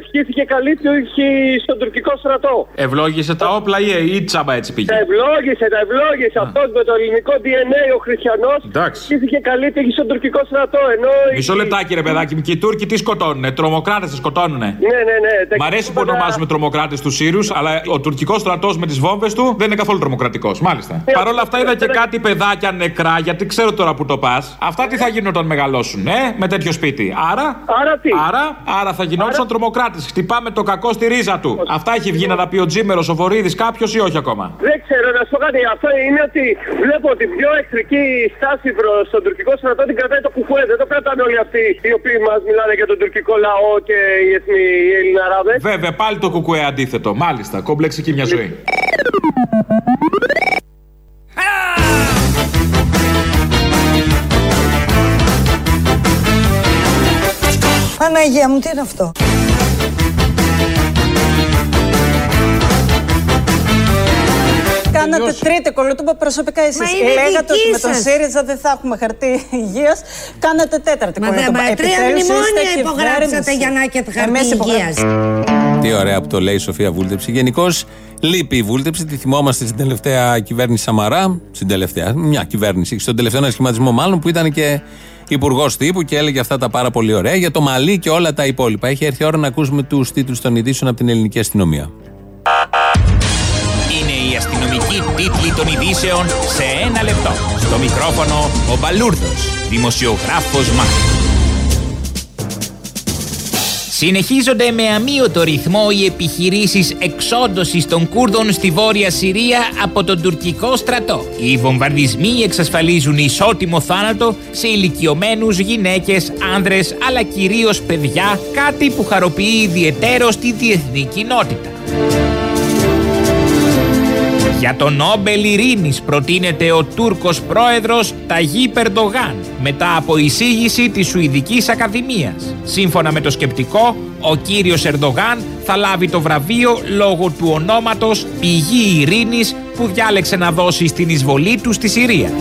ευχήθηκε καλή τύχη στον τουρκικό στρατό. Ευλόγησε τα όπλα ή, ή τσάμπα έτσι πήγε; Τα ευλόγησε, τα ευλόγησε. Αυτός με το ελληνικό DNA ο χριστιανός Εντάξει. ευχήθηκε καλή τύχη στον τουρκικό στρατό. Ενώ. Οι- Μισό λεπτάκι, ρε παιδάκι μου, και οι Τούρκοι τι σκοτώνουνε; Τρομοκράτες τις σκοτώνουνε; Ναι, ναι, ναι. τα Μ' αρέσει που ονομάζουμε τρομοκράτες τους Σύρους, αλλά ο τουρκικός στρατός με τις βόμβες του δεν είναι καθόλου τρομοκρατικός. Μάλιστα. Παρ' όλα αυτά είδα και κάτι παιδάκια νεκρά, γιατί ξέρω τώρα που το πας. Αυτά τι θα γίνουν όταν μεγαλώσουν, ε, με τέτοιο σπίτι. Άρα. Άρα τι; Άρα, άρα θα γινόντουσαν τρομοκράτες. Χτυπάμε το κακό στη ρίζα του. Αυτά έχει βγει να τα πει ο Τζίμερος, ο Βορύδης, κάποιος ή όχι ακόμα; Δεν ξέρω, να σου πω κάτι. Αυτό είναι ότι βλέπω ότι πιο εχθρική στάση προς τον τουρκικό στρατό την κρατάει το κουκουέ. Δεν το κρατάνε όλοι αυτοί οι οποίοι μας μιλάνε για τον τουρκικό λαό και οι, εθνοί, οι Ελληναράδε. Βέβαια, πάλι το κουκουέ αντίθετο. Μάλιστα, κομπλεξική μια ζωή. Παναγία μου, τι είναι αυτό; Κάνατε τρίτη κολοτούμπα προσωπικά εσείς. Μα είναι Λέγατε δική ότι με τον σας. ΣΥΡΙΖΑ δεν θα έχουμε χαρτί υγείας. Κάνατε τέταρτη Μα, δε- κολοτούμπα. μα τρία Επιτέλους είστε μνημόνια υπογράψατε κυβέρνηση. για να έχετε χαρτί Εμείς υγείας. υπογράψαμε. Τι ωραία που το λέει η Σοφία Βούλτεψη. Γενικώς λείπει η Βούλτεψη. Τη θυμόμαστε στην τελευταία κυβέρνηση Σαμαρά. Στην τελευταία, μια κυβέρνηση. Στον τελευταίο ανασχηματισμό, μάλλον που ήταν και υπουργός τύπου και έλεγε αυτά τα πάρα πολύ ωραία για το Μαλί και όλα τα υπόλοιπα. Έχει έρθει η ώρα να ακούσουμε τους τίτλους των ειδήσεων από την ελληνική αστυνομία. Αστυνομική τίτλη των ειδήσεων σε ένα λεπτό. Στο μικρόφωνο ο Μπαλούρδος, δημοσιογράφος Μάρκος. Συνεχίζονται με αμύωτο ρυθμό οι επιχειρήσεις εξόντωσης των Κούρδων στη Βόρεια Συρία από τον τουρκικό στρατό. Οι βομβαρδισμοί εξασφαλίζουν ισότιμο θάνατο σε ηλικιωμένους, γυναίκες, άνδρες αλλά κυρίως παιδιά, κάτι που χαροποιεί ιδιαιτέρως τη διεθνή κοινότητα. Για τον Νόμπελ Ειρήνης προτείνεται ο Τούρκος πρόεδρος Ταγί Περντογάν μετά από εισήγηση της Σουηδικής Ακαδημίας. Σύμφωνα με το σκεπτικό, ο κύριος Ερντογάν θα λάβει το βραβείο λόγω του ονόματος Πηγή Ειρήνης που διάλεξε να δώσει στην εισβολή του στη Συρία.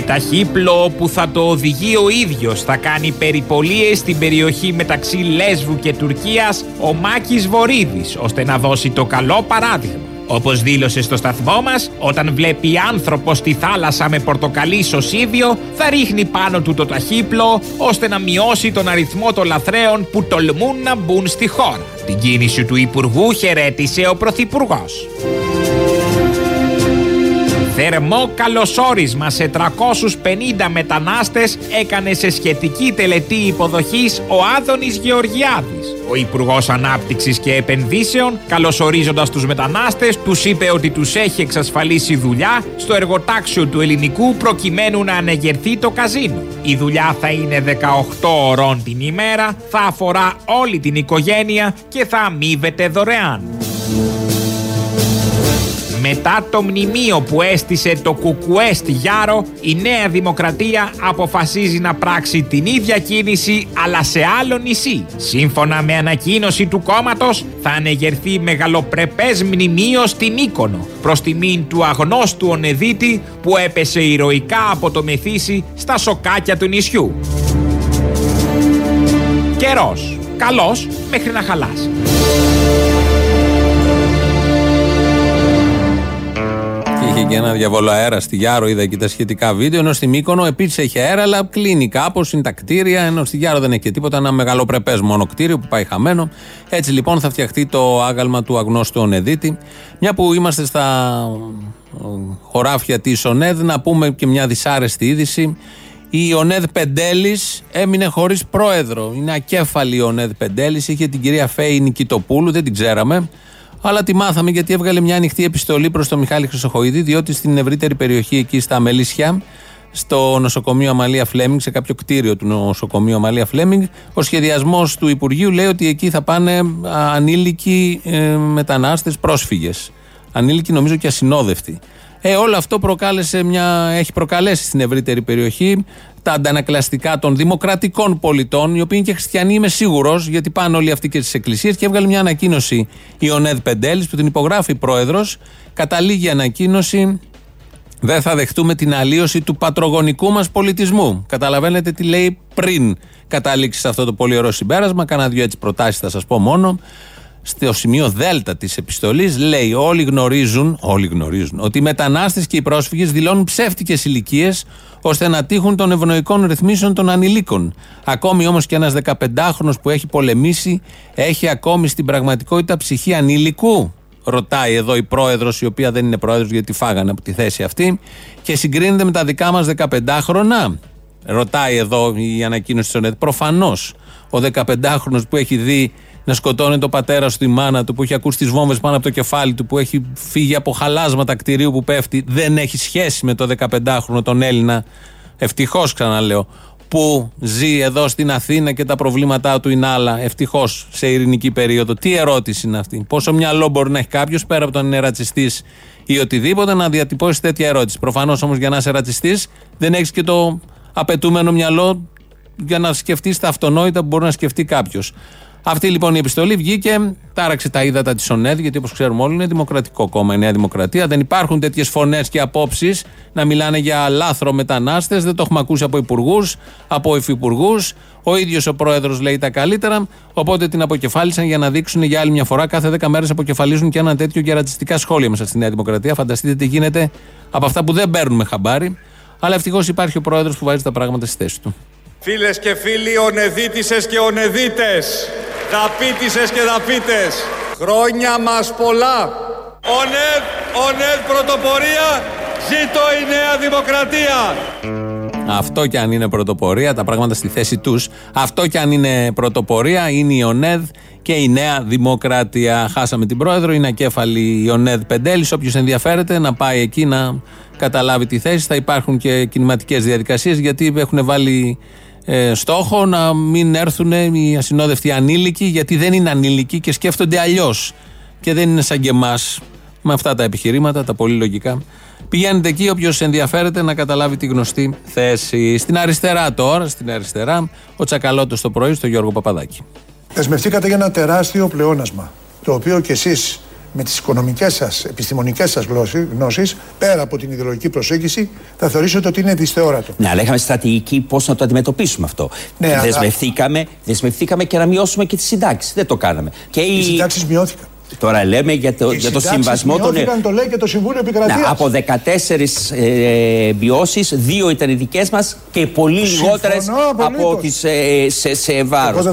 Με ταχύπλο που θα το οδηγεί ο ίδιος θα κάνει περιπολίες στην περιοχή μεταξύ Λέσβου και Τουρκίας ο Μάκης Βορύδης ώστε να δώσει το καλό παράδειγμα. Όπως δήλωσε στο σταθμό μας, όταν βλέπει άνθρωπο στη θάλασσα με πορτοκαλί σωσίδιο, θα ρίχνει πάνω του το ταχύπλο ώστε να μειώσει τον αριθμό των λαθρέων που τολμούν να μπουν στη χώρα. Την κίνηση του Υπουργού χαιρέτησε ο Πρωθυπουργός. Θερμό καλωσόρισμα σε 350 μετανάστες έκανε σε σχετική τελετή υποδοχής ο Άδωνης Γεωργιάδης. Ο Υπουργός Ανάπτυξης και Επενδύσεων, καλωσορίζοντας τους μετανάστες, τους είπε ότι τους έχει εξασφαλίσει δουλειά στο εργοτάξιο του ελληνικού προκειμένου να ανεγερθεί το καζίνο. Η δουλειά θα είναι 18 ωρών την ημέρα, θα αφορά όλη την οικογένεια και θα αμείβεται δωρεάν. Μετά το μνημείο που έστησε το Κουκουέ στη Γιάρο, η Νέα Δημοκρατία αποφασίζει να πράξει την ίδια κίνηση αλλά σε άλλο νησί. Σύμφωνα με ανακοίνωση του κόμματος θα ανεγερθεί μεγαλοπρεπές μνημείο στην Μύκονο προς τιμήν του αγνώστου Ονεδίτη που έπεσε ηρωικά από το μεθύσι στα σοκάκια του νησιού. Καιρός. Καλός μέχρι να χαλάσει. Είχε και ένα διαβολό αέρα στη Γιάρο, είδα εκεί τα σχετικά βίντεο. Ενώ στη Μύκονο επίσης έχει αέρα, αλλά κλείνει κάπως, είναι τα κτίρια. Ενώ στη Γιάρο δεν έχει και τίποτα, ένα μεγαλοπρεπέ μόνο κτίριο που πάει χαμένο. Έτσι λοιπόν θα φτιαχτεί το άγαλμα του αγνώστου Ονεδίτη. Μια που είμαστε στα χωράφια της ΟΝΕΔ, να πούμε και μια δυσάρεστη είδηση. Η ΟΝΕΔ Πεντέλης έμεινε χωρίς πρόεδρο. Είναι ακέφαλη η ΟΝΕΔ Πεντέλης. Είχε την κυρία Φέη Νικητοπούλου, δεν την ξέραμε. Αλλά τη μάθαμε γιατί έβγαλε μια ανοιχτή επιστολή προς τον Μιχάλη Χρυσοχοίδη, διότι στην ευρύτερη περιοχή εκεί στα Μελίσια, στο νοσοκομείο Αμαλία Φλέμινγκ, σε κάποιο κτίριο του νοσοκομείου Αμαλία Φλέμινγκ, ο σχεδιασμός του Υπουργείου λέει ότι εκεί θα πάνε ανήλικοι ε, μετανάστες πρόσφυγες. Ανήλικοι νομίζω και ασυνόδευτοι. Ε, όλο αυτό προκάλεσε μια, έχει προκαλέσει στην ευρύτερη περιοχή τα αντανακλαστικά των δημοκρατικών πολιτών, οι οποίοι είναι και χριστιανοί, είμαι σίγουρος, γιατί πάνε όλοι αυτοί και στις εκκλησίες και έβγαλε μια ανακοίνωση η Ονέδ Πεντέλης που την υπογράφει πρόεδρος. Καταλήγει η ανακοίνωση. Δεν θα δεχτούμε την αλλίωση του πατρογονικού μας πολιτισμού. Καταλαβαίνετε τι λέει πριν καταλήξει σε αυτό το πολύ ωραίο συμπέρασμα. Κάνα δύο έτσι προτάσεις θα σας πω μόνο στο σημείο Δέλτα της επιστολής λέει: Όλοι γνωρίζουν, όλοι γνωρίζουν ότι οι μετανάστες και οι πρόσφυγες δηλώνουν ψεύτικες ηλικίες ώστε να τύχουν των ευνοϊκών ρυθμίσεων των ανηλίκων. Ακόμη όμως και ένας 15χρονο που έχει πολεμήσει έχει ακόμη στην πραγματικότητα ψυχή ανήλικου. Ρωτάει εδώ η πρόεδρος, η οποία δεν είναι πρόεδρος γιατί φάγανε από τη θέση αυτή, και συγκρίνεται με τα δικά μας 15χρονα. Ρωτάει εδώ η ανακοίνωση της ΟΝΕΤ. Προφανώς ο 15χρονο που έχει δει να σκοτώνει το πατέρα του, τη μάνα του, που έχει ακούσει τις βόμβες πάνω από το κεφάλι του, που έχει φύγει από χαλάσματα κτηρίου που πέφτει, δεν έχει σχέση με το 15χρονο τον Έλληνα. Ευτυχώς ξαναλέω. Που ζει εδώ στην Αθήνα και τα προβλήματά του είναι άλλα. Ευτυχώς σε ειρηνική περίοδο. Τι ερώτηση είναι αυτή; Πόσο μυαλό μπορεί να έχει κάποιος πέρα από τον είναι ρατσιστής ή οτιδήποτε να διατυπώσει τέτοια ερώτηση; Προφανώς όμως για να είσαι ρατσιστής δεν έχεις και το απαιτούμενο μυαλό για να σκεφτείς τα αυτονόητα που μπορεί να σκεφτεί κάποιος. Αυτή λοιπόν η επιστολή βγήκε, τάραξε τα ύδατα της ΟΝΕΔ, γιατί όπως ξέρουμε όλοι είναι δημοκρατικό κόμμα η Νέα Δημοκρατία. Δεν υπάρχουν τέτοιες φωνές και απόψεις να μιλάνε για λάθρο μετανάστες. Δεν το έχουμε ακούσει από υπουργούς, από υφυπουργούς. Ο ίδιος ο πρόεδρος λέει τα καλύτερα. Οπότε την αποκεφάλισαν για να δείξουν για άλλη μια φορά. Κάθε 10 μέρες αποκεφαλίζουν και ένα τέτοιο και ρατσιστικά σχόλια μέσα στη Νέα Δημοκρατία. Φανταστείτε τι γίνεται από αυτά που δεν παίρνουμε χαμπάρι. Αλλά ευτυχώς υπάρχει ο πρόεδρος που βάζει τα πράγματα στη θέση του. Φίλες και φίλοι, ονεδίτησες και ονεδίτες, δαπίτησες και δαπίτες, χρόνια μας πολλά. Ονεδ, ονεδ πρωτοπορία, ζήτω η Νέα Δημοκρατία. Αυτό και αν είναι πρωτοπορία, τα πράγματα στη θέση τους. Αυτό και αν είναι πρωτοπορία, είναι η ΟΝΕΔ και η Νέα Δημοκρατία. Χάσαμε την πρόεδρο, είναι ακέφαλη η ΟΝΕΔ Πεντέλης. Όποιος ενδιαφέρεται να πάει εκεί να καταλάβει τη θέση. Θα υπάρχουν και κινηματικές διαδικασίες γιατί έχουν βάλει ε, στόχο να μην έρθουν οι ασυνόδευτοι ανήλικοι, γιατί δεν είναι ανήλικοι και σκέφτονται αλλιώς. και δεν είναι σαν και εμάς με αυτά τα επιχειρήματα, τα πολύ λογικά. Πηγαίνετε εκεί, όποιος ενδιαφέρεται να καταλάβει τη γνωστή θέση. Στην αριστερά τώρα, στην αριστερά, ο Τσακαλώτος το πρωί στο Γιώργο Παπαδάκη. Δεσμευτήκατε για ένα τεράστιο πλεόνασμα, το οποίο κι εσείς με τις οικονομικές σας, επιστημονικές σας γλώσσες- γνώσεις, πέρα από την ιδεολογική προσέγγιση, θα θεωρήσετε ότι είναι δυσθεώρατο. Ναι, αλλά είχαμε στρατηγική πώς να το αντιμετωπίσουμε αυτό. Ναι, Και αλλά- δεσμευθήκαμε, δεσμευθήκαμε και να μειώσουμε και τις συντάξεις. Δεν το κάναμε. Και Οι συντάξεις μειώθηκαν. Τώρα λέμε για το, Οι για το συντάξεις συμβασμό των. μειώθηκαν, το λέει και το Συμβούλιο Ναι, Επικρατείας. από 14 ε, μειώσεις, δύο ήταν οι δικές μας και πολύ Συμφωνώ λιγότερες απολύτως. από τις ε, σε, σε βάρος.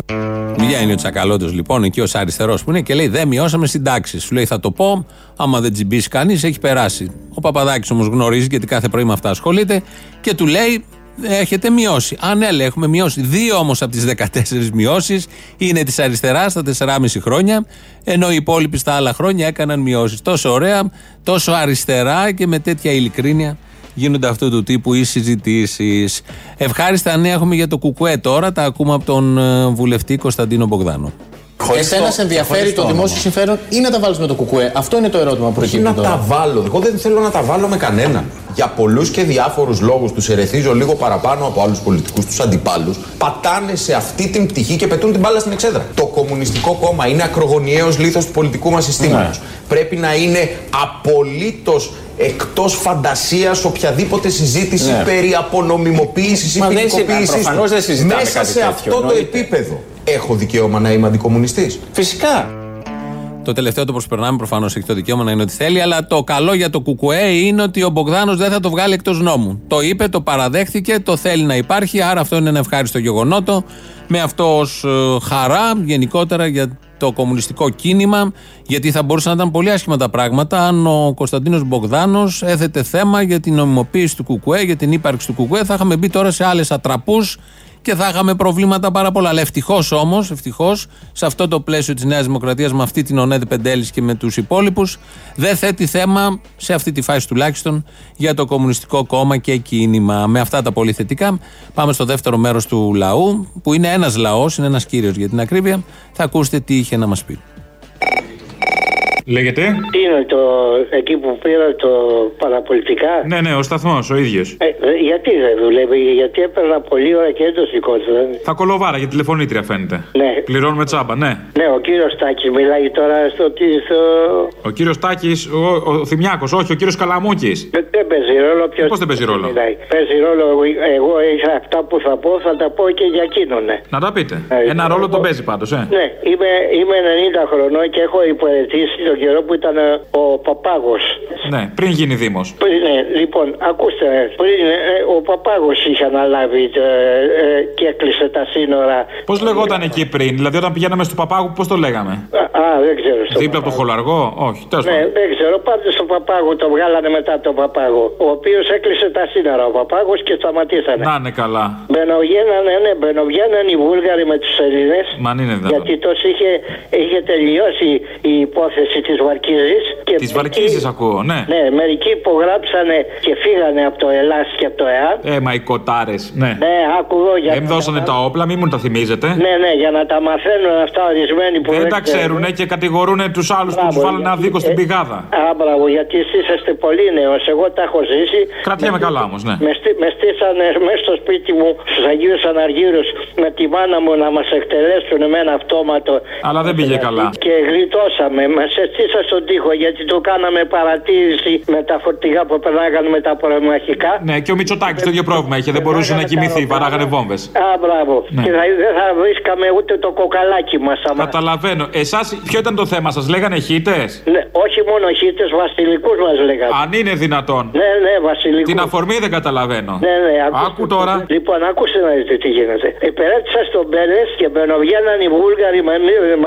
Βγαίνει ο Τσακαλώτο λοιπόν, εκεί ως αριστερός που είναι και λέει: Δεν μειώσαμε συντάξεις. Σου λέει: Θα το πω, άμα δεν τσιμπήσει κανείς, έχει περάσει. Ο Παπαδάκης όμως γνωρίζει, γιατί κάθε πρωί με αυτά ασχολείται, και του λέει: Έχετε μειώσει. Α, ναι, λέει, έχουμε μειώσει. Δύο όμως από τις 14 μειώσεις είναι της αριστεράς στα 4,5 χρόνια, ενώ οι υπόλοιποι στα άλλα χρόνια έκαναν μειώσεις. Τόσο ωραία, τόσο αριστερά και με τέτοια ειλικρίνεια γίνονται αυτού του τύπου οι συζητήσεις. Ευχάριστα νέα έχουμε για το Κουκουέ τώρα. Τα ακούμε από τον ε, βουλευτή Κωνσταντίνο Μπογδάνο. Εσένα σε ενδιαφέρει το δημόσιο συμφέρον ή να τα βάλεις με το κουκουέ; Αυτό είναι το ερώτημα που Όχι προκύπτει να τώρα. τα βάλω. Εγώ δεν θέλω να τα βάλω με κανέναν. Για πολλούς και διάφορους λόγους τους ερεθίζω λίγο παραπάνω από άλλους πολιτικούς τους αντιπάλους. Πατάνε σε αυτή την πτυχή και πετούν την μπάλα στην εξέδρα. Το Κομμουνιστικό Κόμμα είναι ακρογωνιαίος λίθος του πολιτικού μας συστήματος. Ναι. Πρέπει να είναι απολύτως εκτός φαντασίας οποιαδήποτε συζήτηση Ναι. περί απονομιμοποίησης ή Μα δεν ποινικοποίησης. συζητάμε, προφανώς δεν συζητάμε Μέσα κάτι σε τέτοιο, αυτό το εννοείται. επίπεδο έχω δικαίωμα να είμαι αντικομουνιστής. Φυσικά. Το τελευταίο το προσπερνάμε, προφανώς έχει το δικαίωμα να είναι ό,τι θέλει, αλλά το καλό για το Κουκουέ είναι ότι ο Μπογδάνος δεν θα το βγάλει εκτός νόμου. Το είπε, το παραδέχθηκε, το θέλει να υπάρχει, άρα αυτό είναι ένα ευχάριστο γεγονότο. Με αυτό ως χαρά γενικότερα για το κομμουνιστικό κίνημα, γιατί θα μπορούσαν να ήταν πολύ άσχημα τα πράγματα αν ο Κωνσταντίνος Μπογδάνος έθετε θέμα για την νομιμοποίηση του Κουκουέ, για την ύπαρξη του Κουκουέ. Θα είχαμε μπει τώρα σε άλλες ατραπούς και θα είχαμε προβλήματα πάρα πολλά. Αλλά ευτυχώς όμως, ευτυχώς, σε αυτό το πλαίσιο της Νέας Δημοκρατίας, με αυτή την Ονέδη Πεντέλης και με τους υπόλοιπους, δεν θέτει θέμα, σε αυτή τη φάση τουλάχιστον, για το Κομμουνιστικό Κόμμα και κίνημα. Με αυτά τα πολύ θετικά, πάμε στο δεύτερο μέρος του λαού, που είναι ένας λαός, είναι ένας κύριος για την ακρίβεια. Θα ακούσετε τι είχε να μας πει. Λέγεται; Τι είναι το, εκεί που πήρα το παραπολιτικά; Ναι, ναι, ο σταθμός, ο ίδιος. Ε, δε- γιατί δεν δουλεύει, γιατί έπαιρνα πολλή ώρα και έντος δικό του. δεν- Θα κολοβάρα για τηλεφωνήτρια φαίνεται. Ναι. Πληρώνουμε τσάμπα, ναι. Ναι, ο κύριος Τάκης μιλάει τώρα στο. τι- στο... Ο κύριος Τάκης, ο, ο Θημιάκο, όχι, ο κύριος Καλαμούκης. Δεν, δεν παίζει ρόλο ποιος. Πώς δεν παίζει ρόλο; Μιλάει. Παίζει ρόλο, εγώ είχα αυτά που θα πω, θα τα πω και για εκείνον. ναι. Να τα πείτε. Ε, Ένα ρόλο τον παίζει πάντως, ε. Ναι, είμαι, είμαι 90 χρονών και έχω υπηρετήσει τον καιρό που ήταν ε, ο Παπάγος. Ναι, πριν γίνει Δήμος. Πριν, ναι, λοιπόν, ακούστε, πριν ε, ο Παπάγος είχε αναλάβει ε, ε, και έκλεισε τα σύνορα. Πώς λεγόταν εκεί πριν, δηλαδή όταν πηγαίναμε στο Παπάγου, πώς το λέγαμε; Α, α, δεν ξέρω. στο Δίπλα από το χολαργό, όχι, τέλος Ναι, πάντων. δεν ξέρω. Πάντως στον Παπάγο το βγάλανε μετά τον Παπάγο. Ο οποίος έκλεισε τα σύνορα ο Παπάγος και σταματήσανε. Να είναι καλά. Μπαινοβγαίνανε, ναι, μπαινοβγαίνανε οι Βούλγαροι με τους Έλληνε. Μα αν είναι δυνατόν. Γιατί τόσο είχε, είχε τελειώσει η υπόθεση της Βαρκίζης. Της Βαρκίζης ακούω, ναι. Ναι, μερικοί υπογράψανε και φύγανε από το Ελλάς και από το ΕΑΠ. Ε, μα οι κοτάρες, ναι. Ναι, άκουγω για Εμ δώσανε τα όπλα, μη μου τα θυμίζετε. Ναι, ναι, για να τα μαθαίνουν αυτά ορισμένοι που Δεν τα ξέρουν και κατηγορούν τους άλλους που τους βάλουν ένα δίκο στην πηγάδα. Α, μπράβο, γιατί εσείς είστε πολύ νέος. Εγώ τα έχω ζήσει. Κρατιέμαι καλά όμως, ναι. Με, στή, με στήσανε μέσα στο σπίτι μου στους Αγίους Αναργύρους με τη μάνα μου να μας εκτελέσουν με ένα αυτόματο. Αλλά δεν πήγε καλά. Και γλιτώσαμε. Μα στήσα στον τοίχο γιατί το κάναμε παρατήρηση με τα φορτηγά που περνάγανε με τα προμαχικά. Ναι, και ο Μητσοτάκης το ίδιο πρόβλημα είχε. Δεν μπορούσε να κοιμηθεί, βαράγανε βόμβες. Α, μπράβο. Ναι. Και θα, δεν θα βρίσκαμε ούτε το κοκαλάκι μας. Καταλαβαίνω. Εσάς, ποιο ήταν το θέμα σας, λέγανε χίτε. Ναι, όχι μόνο χίτε, βασιλικούς μας λέγανε. Αν είναι δυνατόν. Ναι, ναι, βασιλικούς. Την αφορμή δεν καταλαβαίνω. Ναι, ναι, Άκου τώρα. Λοιπόν, άκουσε να δείτε τι γίνεται. Υπερέτησα στον Μπέλε και μπαινοβγαίναν οι Βούλγαροι με-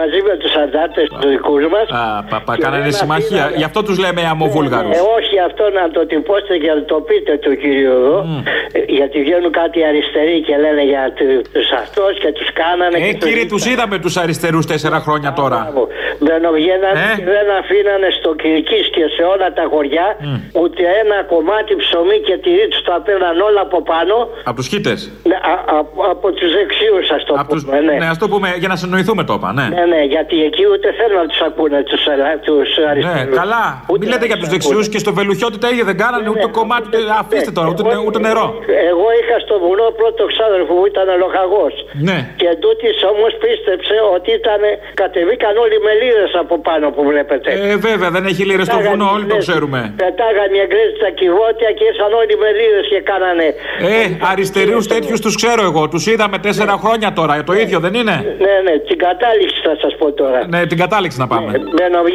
μαζί με τους αντάρτες τους δικούς μας. Α, παπα, κάνανε συμμαχία. Γι' αυτό τους λέμε αμοβούλγαρου. Ε, όχι αυτό να το τυπώσετε και να το πείτε του κυρίου εδώ. Ε, Γιατί βγαίνουν κάτι αριστεροί και λένε για του αυτούς και τους κάνανε. Ε, και τους- κύριε, τους είδαμε τους αριστερούς τέσσερα χρόνια τώρα. Μπράβο. Μπαινοβγαίνανε Ε; και δεν αφήνανε στο Κυρικής και σε όλα τα χωριά ούτε ένα κομμάτι ψωμί και τυρί τους τα παίρναν όλα από πάνω Από τους χίτες. ναι, α- α- από τους δεξιούς ας το πούμε. Ναι. Ναι, ας το πούμε για να συνοηθούμε το είπα, ναι. Ναι, ναι, γιατί εκεί ούτε θέλουν να τους ακούνε τους, αλα- τους Ναι, αριστερούς. καλά. Μην λέτε για τους δεξιούς και στο Βελουχιώτη τα ίδια δεν κάνανε ούτε κομμάτι. ούτε- Αφήστε τώρα, ούτε, ούτε νερό. Εγώ είχα στο βουνό πρώτο ξάδερφο που ήταν λοχαγός. Ναι. Και τούτης όμως πίστεψε ότι ήταν, κατεβήκαν όλοι με λίρες από πάνω που βλέπετε. Ε, βέβαια, δεν έχει λίρες στο βουνό, όλοι το ξέρουμε. Πετάγανε οι Εγγλέζοι τα κυβότια και ήρθαν όλοι με λίρες και κάνανε. Ε, αριστερίου τέτοιους τους ξέρω εγώ. Τους είδαμε τέσσερα χρόνια τώρα. Το ίδιο δεν είναι; Ναι, ναι, την κατάληξη θα σας πω τώρα. Ναι, την κατάληξη να πάμε.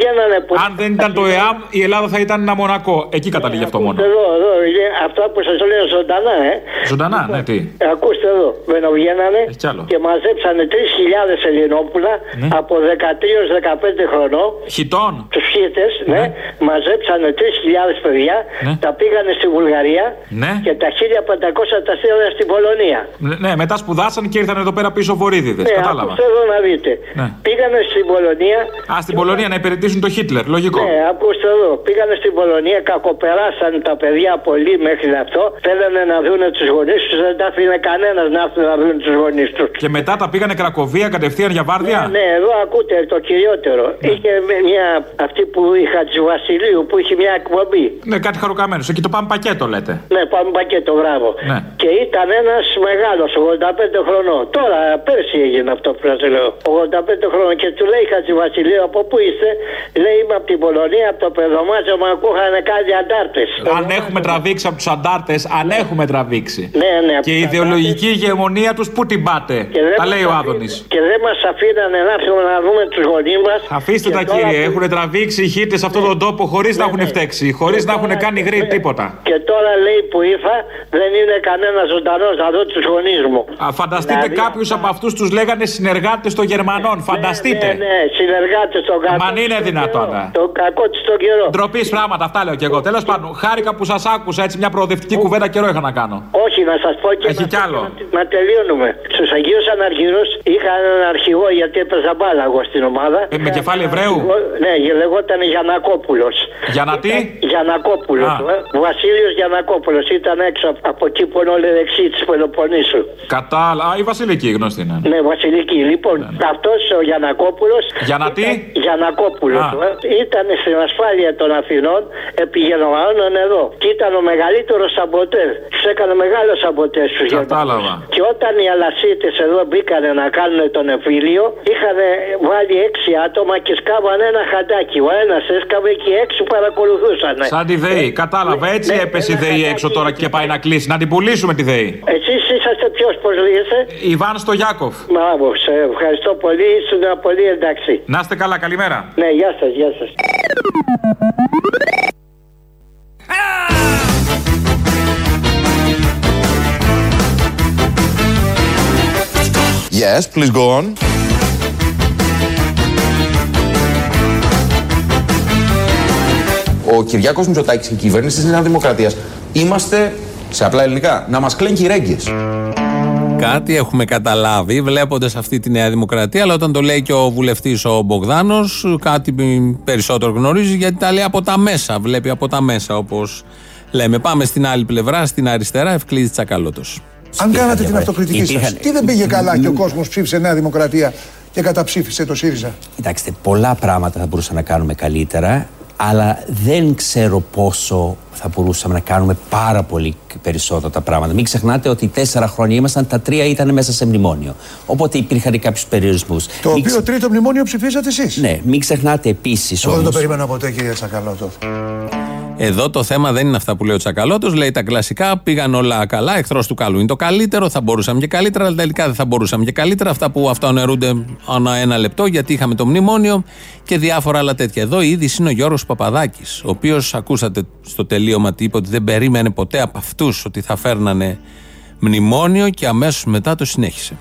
Μπαινοβγαίνανε που... Αν δεν ήταν το ΕΑΜ, η Ελλάδα θα ήταν ένα μονακό. Εκεί καταλήγει αυτό μόνο. Εδώ, εδώ, είναι αυτά που σας λέω ζωντανά, ε. Ζωντανά, ναι, τι. Ε, Ακούστε εδώ, μπαινοβγαίνανε κι άλλο. και μαζέψανε 3.000 Ελληνόπουλα Ναι. από 13-15 χρονών. Χιτών. Τους χίτες, ναι. Μαζέψανε 3.000 παιδιά, Ναι. τα πήγανε στη Βουλγαρία Ναι. και τα 1.500 τα στείλανε στην Πολωνία. Ναι, μετά σπουδάσαν και ήρθαν εδώ πέρα πίσω βορύδιδες. Ναι, Κατάλαβα. ακούστε εδώ να δείτε. Ναι. Πήγανε στην Πολωνία. Α, στην Πολωνία να υπηρετήσουν το Χίτλερ. Λογικό. Ναι, ακούστε εδώ. Πήγανε στην Πολωνία, κακοπεράσαν τα παιδιά πολύ μέχρι αυτό. Θέλανε να δουν τους γονείς τους, δεν τα άφηνε κανένας να έρθουν να δουν τους γονείς τους. Και μετά τα πήγανε Κρακοβία κατευθείαν για βάρδια; Ναι, εδώ ακούτε το κυριότερο. Είχε μια, αυτή που είχα της Βασιλείου που είχε μια εκπομπή. Ναι, κάτι χαροκαμένος. Εκεί το πάμε πακέτο λέτε. Ναι, πάμε πακέτο, μπράβο. Ναι. Και ήταν ένας μεγάλος, 85 χρονών. Τώρα, πέρσι έγινε αυτό που σας λέω. 85 χρονών. Και του λέει Χατζη Βασιλείου, από πού είστε, λέει είμαι από την Πολωνία, από το παιδομάζο μου ακούγαν κάτι αντάρτες. Αν έχουμε τραβήξει από τους αντάρτες, αν έχουμε τραβήξει. Ναι, ναι, από Και η τους ιδεολογική ηγεμονία τους πού την πάτε; Και δεν Τα μας λέει ο αφήνε- Άδωνης. Και δεν μας αφήνανε να έρθουμε να δούμε τους γονείς μας. Αφήστε τα κύριε, έχουν τραβήξει οι χίτες σε αυτόν τον τόπο χωρίς να έχουν φταίξει, χωρίς να έχουν κάνει γρήγορα τίποτα. Και τώρα λέει που ήρθα, δεν είναι κανένας ζωντανός να δω τους γονείς μου. Α, φανταστείτε Δηλαδή, κάποιους από αυτούς τους λέγανε συνεργάτες των Γερμανών. Φανταστείτε. Ναι, ναι, συνεργάτες στον κακό. Μα αν είναι δυνατόν. ε. Το κακό της στον καιρό. Ντροπής πράγματα, αυτά λέω και εγώ. Τέλος πάντων, χάρηκα που σας άκουσα έτσι μια προοδευτική κουβέντα καιρό είχα να κάνω. Όχι, να σας πω και Έχει να, κι άλλο. να τελειώνουμε. Στους Αγίους Αναργύρου είχα έναν αρχηγό γιατί έπαιζα μπάλα εγώ στην ομάδα. Ε, με κεφάλι Εβραίου; Ναι, λεγόταν Γιανακόπουλος. Για να τι; Γιανακόπουλος. Α. Ε. Βασίλειος Γιανακόπουλος ήταν έξω από- από εκεί που είναι όλοι δεξί της Πελοποννήσου. Κατάλα. Α, η Βασιλική γνωστή είναι. Ναι, Βασιλική. Λοιπόν, αυτός ο Γιανακόπουλος. Για να τι; Γιανακόπουλος. Α. Ήταν στην ασφάλεια των Αθηνών επί Γερμανών εδώ. Και ήταν ο μεγαλύτερος σαμποτέρ. Τους έκανε μεγάλος σαμποτέρ στους Κατάλαβα. Και όταν οι αλασίτες εδώ μπήκανε να κάνουν τον εμφύλιο, είχαν βάλει έξι άτομα και σκάβανε ένα χαντάκι. Ο ένας έσκαβε και οι έξι παρακολουθούσαν. Σαν τη ΔΕΗ. Κατάλαβα. Έτσι Ναι, έπεσε η ΔΕΗ έξω τώρα και πάει να κλείσει. Να την πουλήσουμε τη ΔΕΗ. Εσείς είσαστε ποιος, πώς λέγεστε. Ιβάν στο Γιάκοφ. Μπράβο, σε ευχαριστώ πολύ. Ήσουν πολύ εντάξει. Να είστε καλά, καλημέρα. Ναι, γεια σας, γεια σας. Yes, please go on. Ο Κυριάκος Μητσοτάκης και η κυβέρνηση της Νέας Δημοκρατίας είμαστε σε απλά ελληνικά να μας κλαίνουν οι ρέγγε. Κάτι έχουμε καταλάβει βλέποντας αυτή τη Νέα Δημοκρατία, αλλά όταν το λέει και ο βουλευτής ο Μπογδάνος, κάτι περισσότερο γνωρίζει γιατί τα λέει από τα μέσα. Βλέπει από τα μέσα, όπως λέμε. Πάμε στην άλλη πλευρά, στην αριστερά, Ευκλήδης Τσακαλώτος. Αν κάνατε την αυτοκριτική σας, Υπήρχαν- τι δεν πήγε καλά και ο κόσμος ψήφισε Νέα Δημοκρατία και καταψήφισε το ΣΥΡΙΖΑ; Κοιτάξτε, πολλά πράγματα θα μπορούσαμε να κάνουμε καλύτερα, αλλά δεν ξέρω πόσο θα μπορούσαμε να κάνουμε πάρα πολύ περισσότερα τα πράγματα. Μην ξεχνάτε ότι τέσσερα χρόνια ήμασταν, τα τρία ήταν μέσα σε μνημόνιο. Οπότε υπήρχαν κάποιους περιορισμούς. Το οποίο τρίτο μνημόνιο ψηφίσατε εσείς. Ναι, μην ξεχνάτε επίσης Εγώ δεν το όμω. περίμενα ποτέ, κύριε Τσακαλώτο. Εδώ το θέμα δεν είναι αυτά που λέει ο Τσακαλώτος. Λέει τα κλασικά, πήγαν όλα καλά. Εχθρός του καλού είναι το καλύτερο. Θα μπορούσαμε και καλύτερα, αλλά τελικά δεν θα μπορούσαμε και καλύτερα. Αυτά που αυτοαναιρούνται ανά ένα λεπτό, γιατί είχαμε το μνημόνιο και διάφορα άλλα τέτοια. Εδώ η είδηση είναι ο Γιώργος Παπαδάκης, ο οποίος ακούσατε στο τελείωμα τι είπε ότι δεν περίμενε ποτέ από αυτούς ότι θα φέρνανε μνημόνιο και αμέσως μετά το συνέχισε.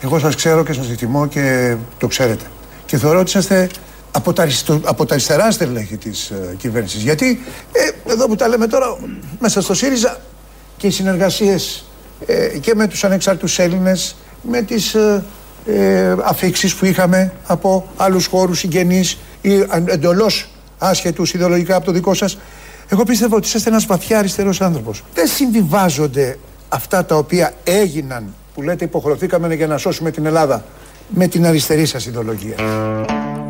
Εγώ σας ξέρω και σας εκτιμώ και το ξέρετε. Και θεωρώ ότι είσαστε από τα, αριστο- από τα αριστερά στελέχη της ε, κυβέρνησης. Γιατί ε, εδώ που τα λέμε τώρα, μέσα στο ΣΥΡΙΖΑ και οι συνεργασίες ε, και με τους ανεξάρτητους Έλληνες, με τις ε, ε, αφήξεις που είχαμε από άλλους χώρους συγγενείς ή εντολώς άσχετους ιδεολογικά από το δικό σας. Εγώ πίστευα ότι είσαστε ένας βαθιά αριστερός άνθρωπος. Δεν συμβιβάζονται αυτά τα οποία έγιναν που λέτε υποχρεωθήκαμε για να σώσουμε την Ελλάδα με την αριστερή σας ιδεολογία.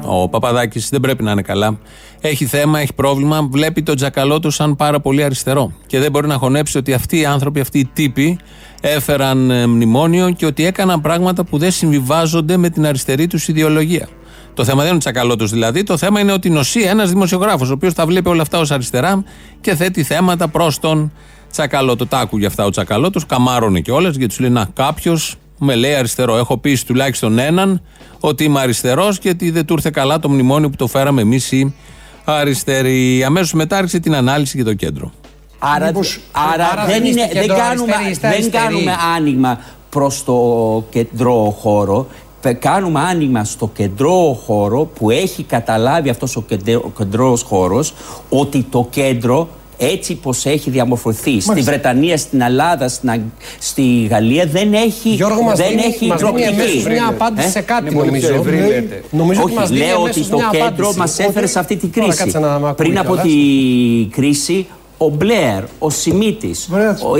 Ο Παπαδάκης δεν πρέπει να είναι καλά. Έχει θέμα, έχει πρόβλημα. Βλέπει τον Τζακαλώτο σαν πάρα πολύ αριστερό. Και δεν μπορεί να χωνέψει ότι αυτοί οι άνθρωποι, αυτοί οι τύποι έφεραν ε, μνημόνιο και ότι έκαναν πράγματα που δεν συμβιβάζονται με την αριστερή τους ιδεολογία. Το θέμα δεν είναι ο Τσακαλώτο δηλαδή. Το θέμα είναι ότι νοσεί ένας δημοσιογράφος, ο οποίος τα βλέπει όλα αυτά ως αριστερά και θέτει θέματα προς τον Τσακαλώτο. Τα άκουγε αυτά ο Τσακαλώτο, καμάρωνε κιόλας γιατί τους λέει Να, κάποιος με λέει αριστερό. Έχω πει τουλάχιστον έναν ότι είμαι αριστερός και ότι δεν του ήρθε καλά το μνημόνιο που το φέραμε εμείς οι αριστεροί. Αμέσως μετά άρχισε την ανάλυση για το κέντρο. Άρα, άρα, άρα δεν, δεν είναι, είστε δεν, κέντρο κάνουμε, αριστεροί, είστε δεν αριστεροί. κάνουμε άνοιγμα προς το κεντρό χώρο. Πε- Κάνουμε άνοιγμα στο κεντρό χώρο που έχει καταλάβει αυτός ο κεντρό- ο κεντρός χώρος ότι το κέντρο έτσι πως έχει διαμορφωθεί στη Βρετανία, στην Ελλάδα, στην Αγ- στη Γαλλία δεν έχει, Γιώργο, μας δεν δίνει- έχει μας δίνει προοπτική. αμέσως μια απάντηση Ε; σε κάτι, Είναι πολύ νομίζω. πιο ευρύ, Ναι. λέτε. Νομίζω ότι Όχι, μας δίνει λέω αμέσως ότι το μια κέντρο απάντηση. μας έφερε Ότι- σε αυτή την Τώρα κρίση. κάτσε να μ' ακούει Πριν από καλά. την κρίση, ο Μπλερ, ο Σιμίτης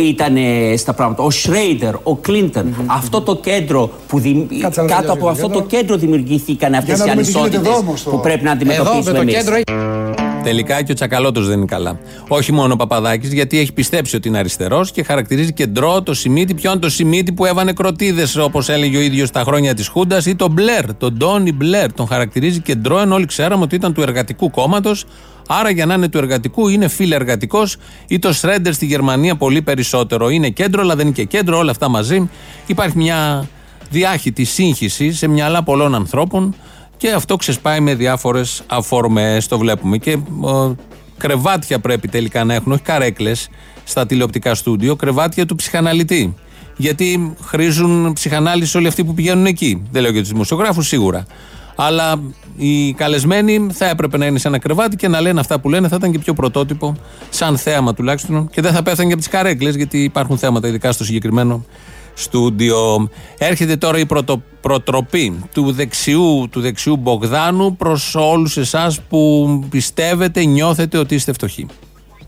ήταν στα πράγματα. Ο Σρέιντερ, ο κλιντερν Αυτό το κέντρο που δη- Κάτσε να κάτω τελειώσει από το αυτό κέντρο. το κέντρο δημιουργήθηκαν αυτές να οι δούμε τι γίνεται ανισότητε εδώ όμως το- που πρέπει να Εδώ αντιμετωπίσουμε με το εμείς. κέντρο Τελικά και ο Τσακαλώτος δεν είναι καλά. Όχι μόνο ο Παπαδάκης, γιατί έχει πιστέψει ότι είναι αριστερός και χαρακτηρίζει κεντρό το Σιμίτι. Ποιο είναι το Σιμίτι που έβανε κροτίδες, όπως έλεγε ο ίδιος στα χρόνια της Χούντας, ή τον Μπλερ, τον Ντόνι Μπλερ. Τον χαρακτηρίζει κεντρό, ενώ όλοι ξέραμε ότι ήταν του εργατικού κόμματος. Άρα για να είναι του εργατικού είναι φιλεργατικό ή το Σρέντερ στη Γερμανία πολύ περισσότερο. Είναι κέντρο, αλλά δεν είναι και κέντρο, όλα αυτά μαζί. Υπάρχει μια διάχυτη σύγχυση σε μυαλά πολλών ανθρώπων και αυτό ξεσπάει με διάφορες αφορμές. Το βλέπουμε. Και ε, κρεβάτια πρέπει τελικά να έχουν, όχι καρέκλες στα τηλεοπτικά στούντιο, κρεβάτια του ψυχαναλυτή. Γιατί χρήζουν ψυχανάλυση όλοι αυτοί που πηγαίνουν εκεί. Δεν λέω για τους δημοσιογράφους σίγουρα. Αλλά οι καλεσμένοι θα έπρεπε να είναι σε ένα κρεβάτι και να λένε αυτά που λένε. Θα ήταν και πιο πρωτότυπο, σαν θέαμα τουλάχιστον. Και δεν θα πέθανε και από τις καρέκλες, γιατί υπάρχουν θέματα, ειδικά στο συγκεκριμένο στούντιο. Έρχεται τώρα η πρωτο, προτροπή του δεξιού, του δεξιού Μπογδάνου προς όλους εσάς που πιστεύετε, νιώθετε ότι είστε φτωχοί.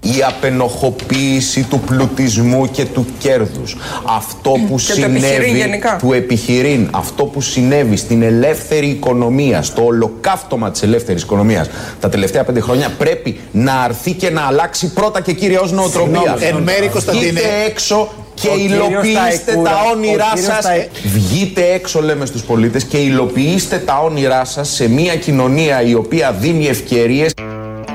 Η απενοχοποίηση του πλουτισμού και του κέρδους. Αυτό που Και το επιχειρήν συνέβη γενικά. του επιχειρήν, αυτό που συνέβη στην ελεύθερη οικονομία, στο ολοκαύτωμα της ελεύθερης οικονομίας τα τελευταία πέντε χρόνια πρέπει να αρθεί και να αλλάξει πρώτα και κύρια ως νοοτροπίας. Συγγνώμη, εν μέρη, Κωνσταντίνε, Βγείτε έξω και ο κύριος υλοποιήστε Ταϊκούρα, τα ο όνειρά κύριος σας. Ταϊ- Βγείτε έξω λέμε στους πολίτες και υλοποιήστε τα όνειρά σας σε μια κοινωνία η οποία δίνει ευκαιρίες.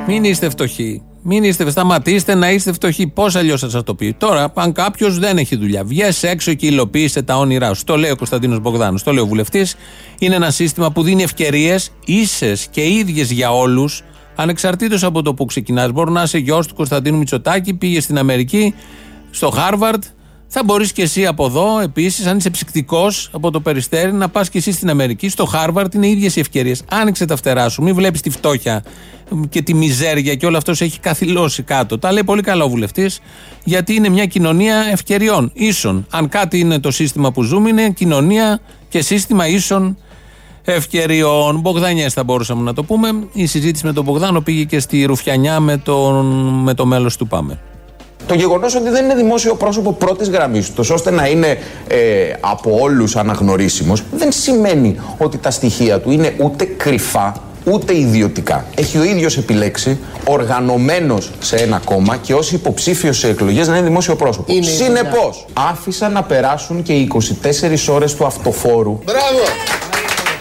Μην είστε φτωχοί. Μην είστε, σταματήστε να είστε φτωχοί. Πώς αλλιώς θα σας το πει; Τώρα, αν κάποιος δεν έχει δουλειά, βγες έξω και υλοποιήστε τα όνειρά σου. Το λέει ο Κωνσταντίνος Μπογδάνος, το λέει ο βουλευτής. Είναι ένα σύστημα που δίνει ευκαιρίες ίσες και ίδιες για όλους, ανεξαρτήτως από το που ξεκινάς. Μπορεί να είσαι γιος του Κωνσταντίνου Μητσοτάκη, πήγες στην Αμερική, στο Χάρβαρντ. Θα μπορείς και εσύ από εδώ, επίσης, αν είσαι ψυκτικός από το περιστέρι, να πας και εσύ στην Αμερική, στο Χάρβαρντ. Είναι ίδιες οι ευκαιρίες. Άνοιξε τα φτερά σου, μην βλέπεις τη φτώχεια και τη μιζέρια και όλο αυτό σε έχει καθυλώσει κάτω. Τα λέει πολύ καλά ο βουλευτής, γιατί είναι μια κοινωνία ευκαιριών, ίσων. Αν κάτι είναι το σύστημα που ζούμε, είναι κοινωνία και σύστημα ίσων ευκαιριών. Μπογδανιές θα μπορούσαμε να το πούμε. Η συζήτηση με τον Μπογδάνο πήγε και στη Ρουφιανιά με, τον, με το μέλος του Πάμε. Το γεγονός ότι δεν είναι δημόσιο πρόσωπο πρώτης γραμμής τους, ώστε να είναι ε, από όλους αναγνωρίσιμος, δεν σημαίνει ότι τα στοιχεία του είναι ούτε κρυφά ούτε ιδιωτικά. Έχει ο ίδιος επιλέξει, οργανωμένος σε ένα κόμμα και ως υποψήφιος σε εκλογές να είναι δημόσιο πρόσωπο. Είναι η Συνεπώς, άφησα να περάσουν και οι 24 ώρες του αυτοφόρου. Μπράβο!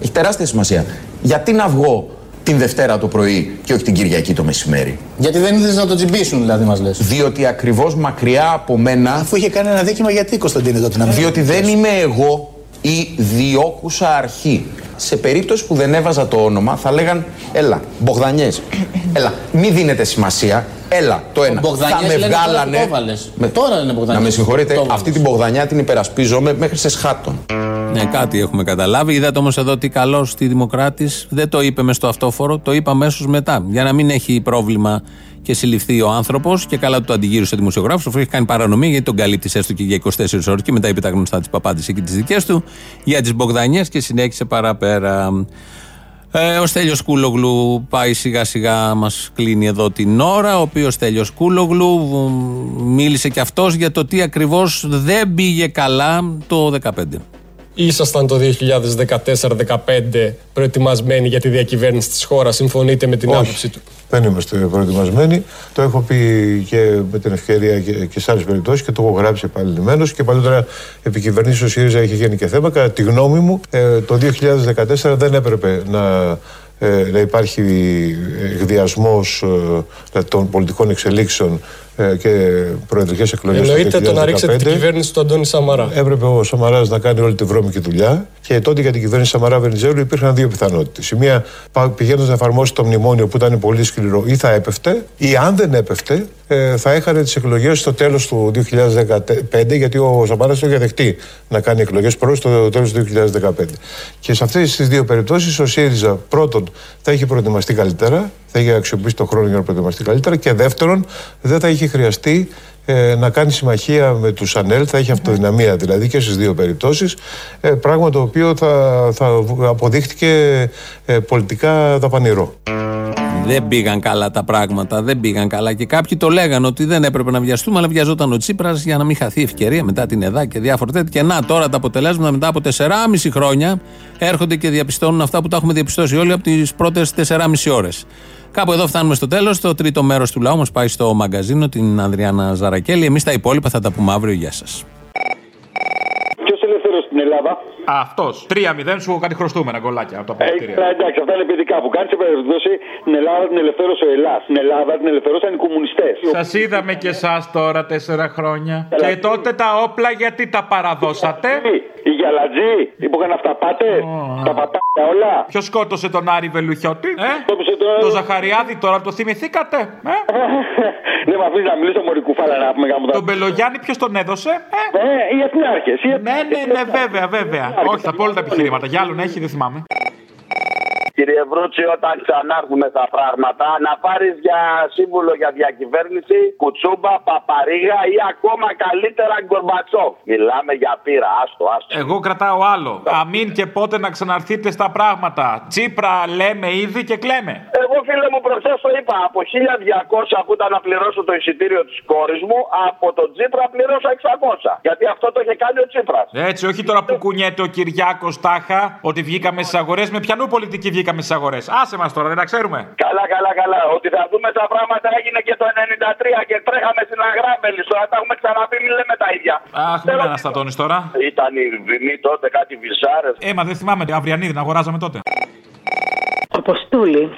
Έχει τεράστια σημασία. Γιατί να βγω την Δευτέρα το πρωί και όχι την Κυριακή το μεσημέρι. Γιατί δεν ήθελε να το τσιμπήσουν, δηλαδή, μας λες. Διότι ακριβώς μακριά από μένα. Αφού είχε κάνει ένα δίκημα, γιατί Κωνσταντίνε τότε να μην. Διότι δεν είμαι εγώ η διώκουσα αρχή. Σε περίπτωση που δεν έβαζα το όνομα, θα λέγαν Έλα, Μπογδανιές. <clears throat> Έλα, μη δίνετε σημασία. Έλα, το ένα. Μπογδανιές θα με λένε τώρα που βγάλανε. το έβαλες. Με- Τώρα είναι Μπογδανιές. Να με συγχωρείτε, Το αυτή την Μπογδανιά την υπερασπίζομαι μέχρι σε σχάτων. Ναι, κάτι έχουμε καταλάβει. Είδατε όμως εδώ τι καλό στη Δημοκράτης δεν το είπε μες στο αυτόφορο, το είπε αμέσως μετά. Για να μην έχει πρόβλημα και συλληφθεί ο άνθρωπος και καλά του το αντιγύρισε ο δημοσιογράφος, αφού έχει κάνει παρανομία γιατί τον καλύπτεις έστω και για 24 ώρες και μετά είπε τα γνωστά της παπάντη και τις δικές του για τις Μπογδανιές και συνέχισε παραπέρα. Ε, ο Στέλιος Κούλογλου πάει σιγά σιγά μας κλείνει εδώ την ώρα ο οποίος Στέλιος Κούλογλου β, μίλησε και αυτός για το τι ακριβώς δεν πήγε καλά το 2015 Ήσασταν το 2014-2015 προετοιμασμένοι για τη διακυβέρνηση της χώρας. Συμφωνείτε με την Όχι. άποψη του; Δεν είμαστε προετοιμασμένοι. Το έχω πει και με την ευκαιρία και, και σε άλλες περιπτώσεις και το έχω γράψει επανειλημμένως. Και παλιότερα επί κυβερνήσεω ο ΣΥΡΙΖΑ είχε γίνει και θέμα. Κατά τη γνώμη μου, ε, το 2014 δεν έπρεπε να, ε, να υπάρχει εκδιασμό των πολιτικών εξελίξεων ε, και προεδρικές εκλογές Εννοείται το να ρίξετε την κυβέρνηση του Αντώνη Σαμαρά. Έπρεπε ο Σαμαράς να κάνει όλη τη βρώμικη δουλειά και τότε για την κυβέρνηση Σαμαρά Βενιζέλου υπήρχαν δύο πιθανότητες. Η μία πηγαίνοντας να εφαρμόσει το μνημόνιο που ήταν πολύ σκληρό ή θα έπεφτε, ή αν δεν έπεφτε, ε, θα έχανε τις εκλογές στο τέλος του 2015, γιατί ο Σαμαράς το είχε δεχτεί να κάνει εκλογές προ το τέλος του 2015. Και σε αυτές τις δύο περιπτώσεις ο ΣΥΡΙΖΑ πρώτον θα είχε προετοιμαστεί καλύτερα, θα είχε αξιοποιήσει τον χρόνο για να προετοιμαστεί καλύτερα και δεύτερον δεν θα είχε χρειαστεί ε, να κάνει συμμαχία με τους ΑΝΕΛ, θα είχε αυτοδυναμία δηλαδή και στις δύο περιπτώσεις, ε, πράγμα το οποίο θα, θα αποδείχτηκε ε, πολιτικά δαπανηρό. Δεν πήγαν καλά τα πράγματα, δεν πήγαν καλά. Και κάποιοι το λέγαν ότι δεν έπρεπε να βιαστούμε, αλλά βιαζόταν ο Τσίπρας για να μην χαθεί ευκαιρία μετά την ΕΔΑ και διάφορα τέτοια. Και να τώρα τα αποτελέσματα μετά από 4,5 χρόνια έρχονται και διαπιστώνουν αυτά που τα έχουμε διαπιστώσει όλοι από τις πρώτες 4,5 ώρες. Κάπου εδώ φτάνουμε στο τέλος. Το τρίτο μέρος του λαού μας πάει στο μαγκαζίνο, την Ανδριάννα Ζαρακέλη. Εμείς τα υπόλοιπα θα τα πούμε αύριο. Γεια σας. Ποιος ελεύθερος στην Ελλάδα; Αυτός. 3-0 σου κάτι χρωστούμενα γκολάκια από τα Ε, αποδητήρια. καλά, εντάξει, αυτά είναι παιδικά που κάνεις. Σε περίπτωση την Ελλάδα την ελευθέρωσε ο Ελλάς. Την Ελλάδα την ελευθέρωσαν οι κομμουνιστές. Σας είδαμε και εσάς τώρα τέσσερα χρόνια. Και τότε τα όπλα γιατί τα παραδώσατε; Οι γαλατζοί που είχαν αυταπάτε. Τα πατάκια όλα. Ποιος σκότωσε τον Άρη Βελουχιώτη, ε; Το Ζαχαριάδη τώρα το θυμηθήκατε, ε; <laughs> Δεν με αφήνεις να μιλήσω μωρή κουφάλα να πούμε γάμο. Τον Μπελογιάννη ποιος τον έδωσε, ε; Ε, οι εθνάρχες. Ναι, ναι, ναι, βέβαια, βέβαια. Όχι, θα πω όλα τα επιχειρήματα. Για άλλον έχει, δεν θυμάμαι. Κύριε Βρούτσι, όταν ξανάρθουμε στα πράγματα, να πάρεις για σύμβουλο για διακυβέρνηση Κουτσούμπα, Παπαρίγα ή ακόμα καλύτερα Γκορμπατσόφ. Μιλάμε για πείρα, άστο, άστο. Εγώ κρατάω άλλο. Αμήν και πότε να ξαναρθείτε στα πράγματα. Τσίπρα λέμε ήδη και κλαίμε. Εγώ φίλε μου προχθέ το είπα. Από 1200 που ήταν να πληρώσω το εισιτήριο της κόρης μου, από τον Τσίπρα πληρώσα 600. Γιατί αυτό το είχε κάνει ο Τσίπρας. Έτσι, όχι τώρα που κουνιέται ο Κυριάκος Τάχα ότι βγήκαμε στις αγορές. Με ποιανού πολιτική βγήκαμε στις αγορές. Άσε μας τώρα, δεν τα ξέρουμε. Καλά, καλά, καλά. Ότι θα δούμε τα πράγματα έγινε και το 93 και τρέχαμε στην Αγράμελη. Τώρα τα έχουμε ξαναπεί, μην λέμε τα ίδια. Αχ, μην αναστατώνεις τώρα. Ήταν η Βινή τότε κάτι βυσάρε. Ε, μα δεν θυμάμαι, αυριανή δεν αγοράζαμε τότε. Αποστόλη,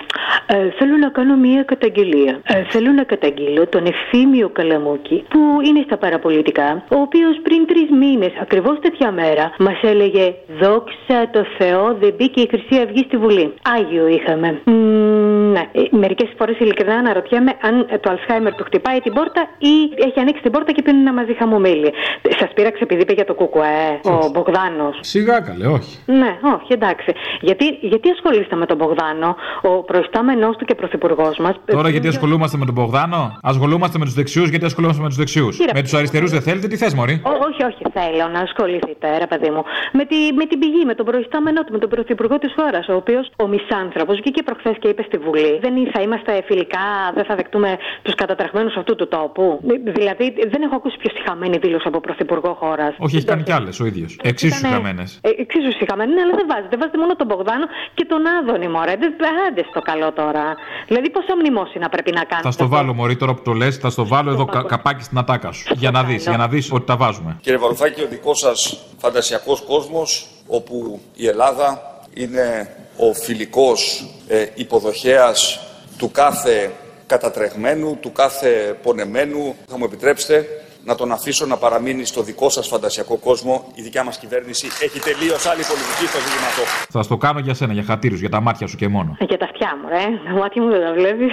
ε, θέλω να κάνω μία καταγγελία. Ε, θέλω να καταγγείλω τον ευθύμιο Καλαμούκη που είναι στα παραπολιτικά, ο οποίος πριν τρεις μήνες, ακριβώς τέτοια μέρα, μας έλεγε Δόξα τω Θεώ, δεν μπήκε η Χρυσή Αυγή στη Βουλή. Άγιο είχαμε. Μμμ, ναι, μερικές φορές ειλικρινά αναρωτιέμαι αν ε, το Αλσχάιμερ του χτυπάει την πόρτα ή έχει ανοίξει την πόρτα και πίνει ένα μαζί χαμομήλι. Σας πείραξε επειδή είπε για το κουκουέ, ο Μπογδάνος. Σιγά καλέ, όχι. Ναι, όχι, εντάξει. Γιατί, γιατί ασχολείστε με τον Μπογδάνο, ο προϊστάμενός του και πρωθυπουργός μας. Τώρα γιατί ασχολούμαστε με τον Μπογδάνο, ασχολούμαστε με τους δεξιούς, γιατί ασχολούμαστε με τους δεξιούς; Κύριε- Με τους αριστερούς δεν θέλετε, τι θες, Μωρή; Ό, όχι, όχι, θέλω να ασχοληθείτε, ρε παιδί μου, με, τη, με την πηγή, με τον προϊστάμενό του, με τον πρωθυπουργό της χώρας, ο οποίος ο μισάνθρωπος βγήκε προχθές και είπε στη Βουλή: Δεν θα είμαστε φιλικά, δεν θα δεχτούμε τους κατατρεχμένου αυτού του τόπου. Ε, Δηλαδή, δεν έχω ακούσει πιο συχαμένη δήλωση από πρωθυπουργό χώρας. Όχι, έχει κάνει κι άλλες ο ίδιος. Εξίσου Ήτανε- χαμένε. Ε, εξίσου συχαμένη, ναι, αλλά δεν βάζετε. Βάζετε μόνο τον Μπογδάνο και τον Άδωνη, μωρέ. Δεν άντε στο καλό τώρα. Δηλαδή, πόσα μνημόσυνα πρέπει να κάνετε. Θα στο βάλω, Μωρή, τώρα που το λες, θα στο βάλω εδώ κα- καπάκι στην ατάκα σου. Για να δεις, για να δεις ότι τα βάζουμε. Κύριε Βαρουφάκη, ο δικός σας φαντασιακός κόσμος, όπου η Ελλάδα είναι ο φιλικός ε, υποδοχέας του κάθε κατατρεγμένου, του κάθε πονεμένου. Θα μου επιτρέψετε να τον αφήσω να παραμείνει στο δικό σας φαντασιακό κόσμο. Η δικιά μας κυβέρνηση έχει τελείως άλλη πολιτική στο ζήτημα αυτό. Θα στο κάνω για σένα, για χατήρους, για τα μάτια σου και μόνο. Για τα αυτιά μου, ρε. Τα μάτια μου δεν τα βλέπεις.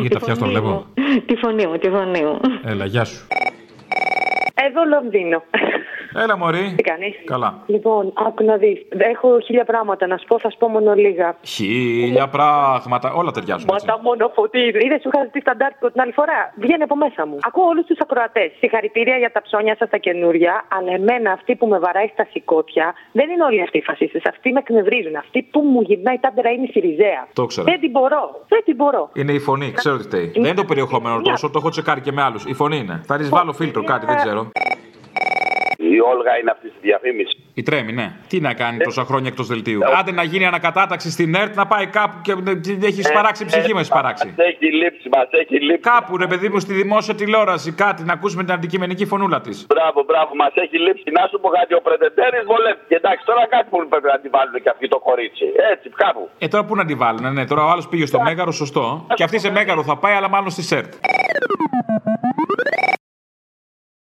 Για τα αυτιά στο βλέπω. Τη φωνή μου, τη φωνή μου. Έλα, γεια σου. Εδώ Λονδίνο. Έλα, Μωρή. Τι κάνεις; Καλά. Λοιπόν, άκου να δεις. Έχω χίλια πράγματα να σου πω, θα σου πω μόνο λίγα. Χίλια πράγματα. Όλα ταιριάζουν. Μα έτσι. τα μόνο φωτίδι. Είδες σου είχα ζητήσει σταντάρτικο την άλλη φορά. Βγαίνει από μέσα μου. Ακούω όλους τους ακροατές. Συγχαρητήρια για τα ψώνια σας τα καινούρια. Αλλά εμένα αυτή που με βαράει στα σηκώτια δεν είναι όλοι αυτοί οι φασίστες. Αυτοί με εκνευρίζουν. Αυτή που μου γυρνάει τάντερα είναι η Σιριζέα. Το ήξερα. Δεν την μπορώ. Δεν την μπορώ. Είναι η φωνή, ξέρω τι φταίει. Δεν είναι το περιεχόμενο τόσο, το έχω τσεκάρει και με άλλους. Η φωνή είναι. Θα τη βάλω φίλτρο, κάτι, δεν ξέρω. Η Όλγα είναι αυτή τη διαφήμιση. Η τρέμει, ναι. Τι να κάνει τόσα χρόνια εκτός δελτίου. Άντε να γίνει ανακατάταξη στην ΕΡΤ να πάει κάπου και έχει σπαράξει η ψυχή με σπαράξει. Μας έχει λείψει, μας έχει λείψει. Κάπου ρε παιδί μου στη δημόσια τηλεόραση κάτι να ακούσουμε την αντικειμενική φωνούλα της. Μπράβο, μπράβο, μας έχει λείψει. Να σου πω κάτι, ο Πρετεντέρης βολεύτηκε. Εντάξει, τώρα κάτι που πρέπει να τη βάλουν και αυτή το κορίτσι. Έτσι, κάπου. Ε τώρα πού να τη βάλουν, ναι, τώρα ο άλλος πήγε στο Μέγαρο, σωστό. Και αυτή σε Μέγαρο θα πάει, αλλά μάλλον στη ΣΕΡΤ.